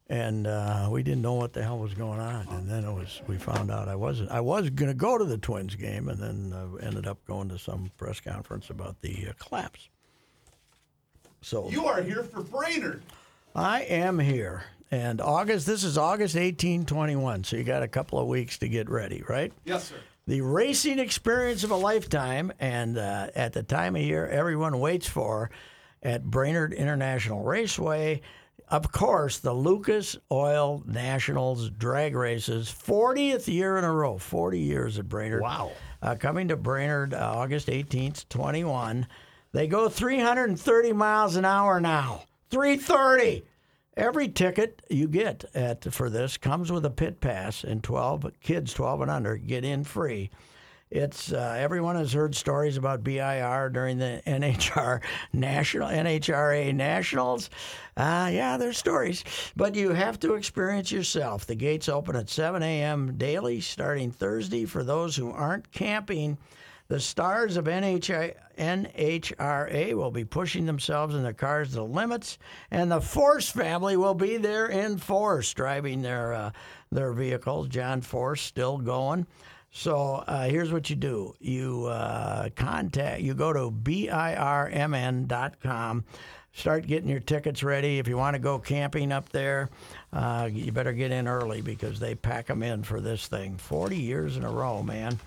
and uh, we didn't know what the hell was going on. And then it was we found out I wasn't. I was going to go to the Twins game, and then uh, ended up going to some press conference about the uh, collapse. So You are here for Brainerd. I am here, and August. This is August eighteen twenty one. So you got a couple of weeks to get ready, right? Yes, sir. the racing experience of a lifetime, and uh, at the time of year everyone waits for at Brainerd International Raceway. Of course, the Lucas Oil Nationals drag races, 40th year in a row, 40 years at Brainerd. Wow. Uh, coming to Brainerd uh, August 18th, 21. They go 330 miles an hour now. 330. Every ticket you get at for this comes with a pit pass, and 12 kids 12 and under get in free. It's uh, everyone has heard stories about BIR during the NHR national NHRA nationals. Uh, yeah, there's stories, but you have to experience yourself. The gates open at 7 a.m. daily, starting Thursday. For those who aren't camping, the stars of NHI, NHRA will be pushing themselves in their cars to the limits, and the Force family will be there in force, driving their uh, their vehicles. John Force still going. So uh, here's what you do: you uh, contact, you go to birmn.com. Start getting your tickets ready. If you want to go camping up there, uh, you better get in early because they pack them in for this thing. Forty years in a row, man.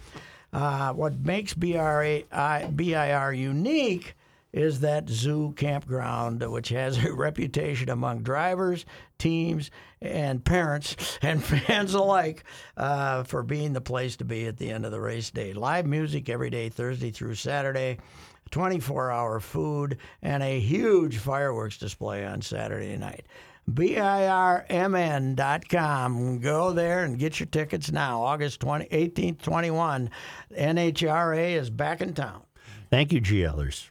Uh, what makes BRA, I, BIR unique is that zoo campground, which has a reputation among drivers, teams, and parents and fans alike uh, for being the place to be at the end of the race day. Live music every day, Thursday through Saturday. 24 hour food and a huge fireworks display on Saturday night. BIRMN.com. Go there and get your tickets now. August 20, 18th, 21. NHRA is back in town. Thank you, GLers.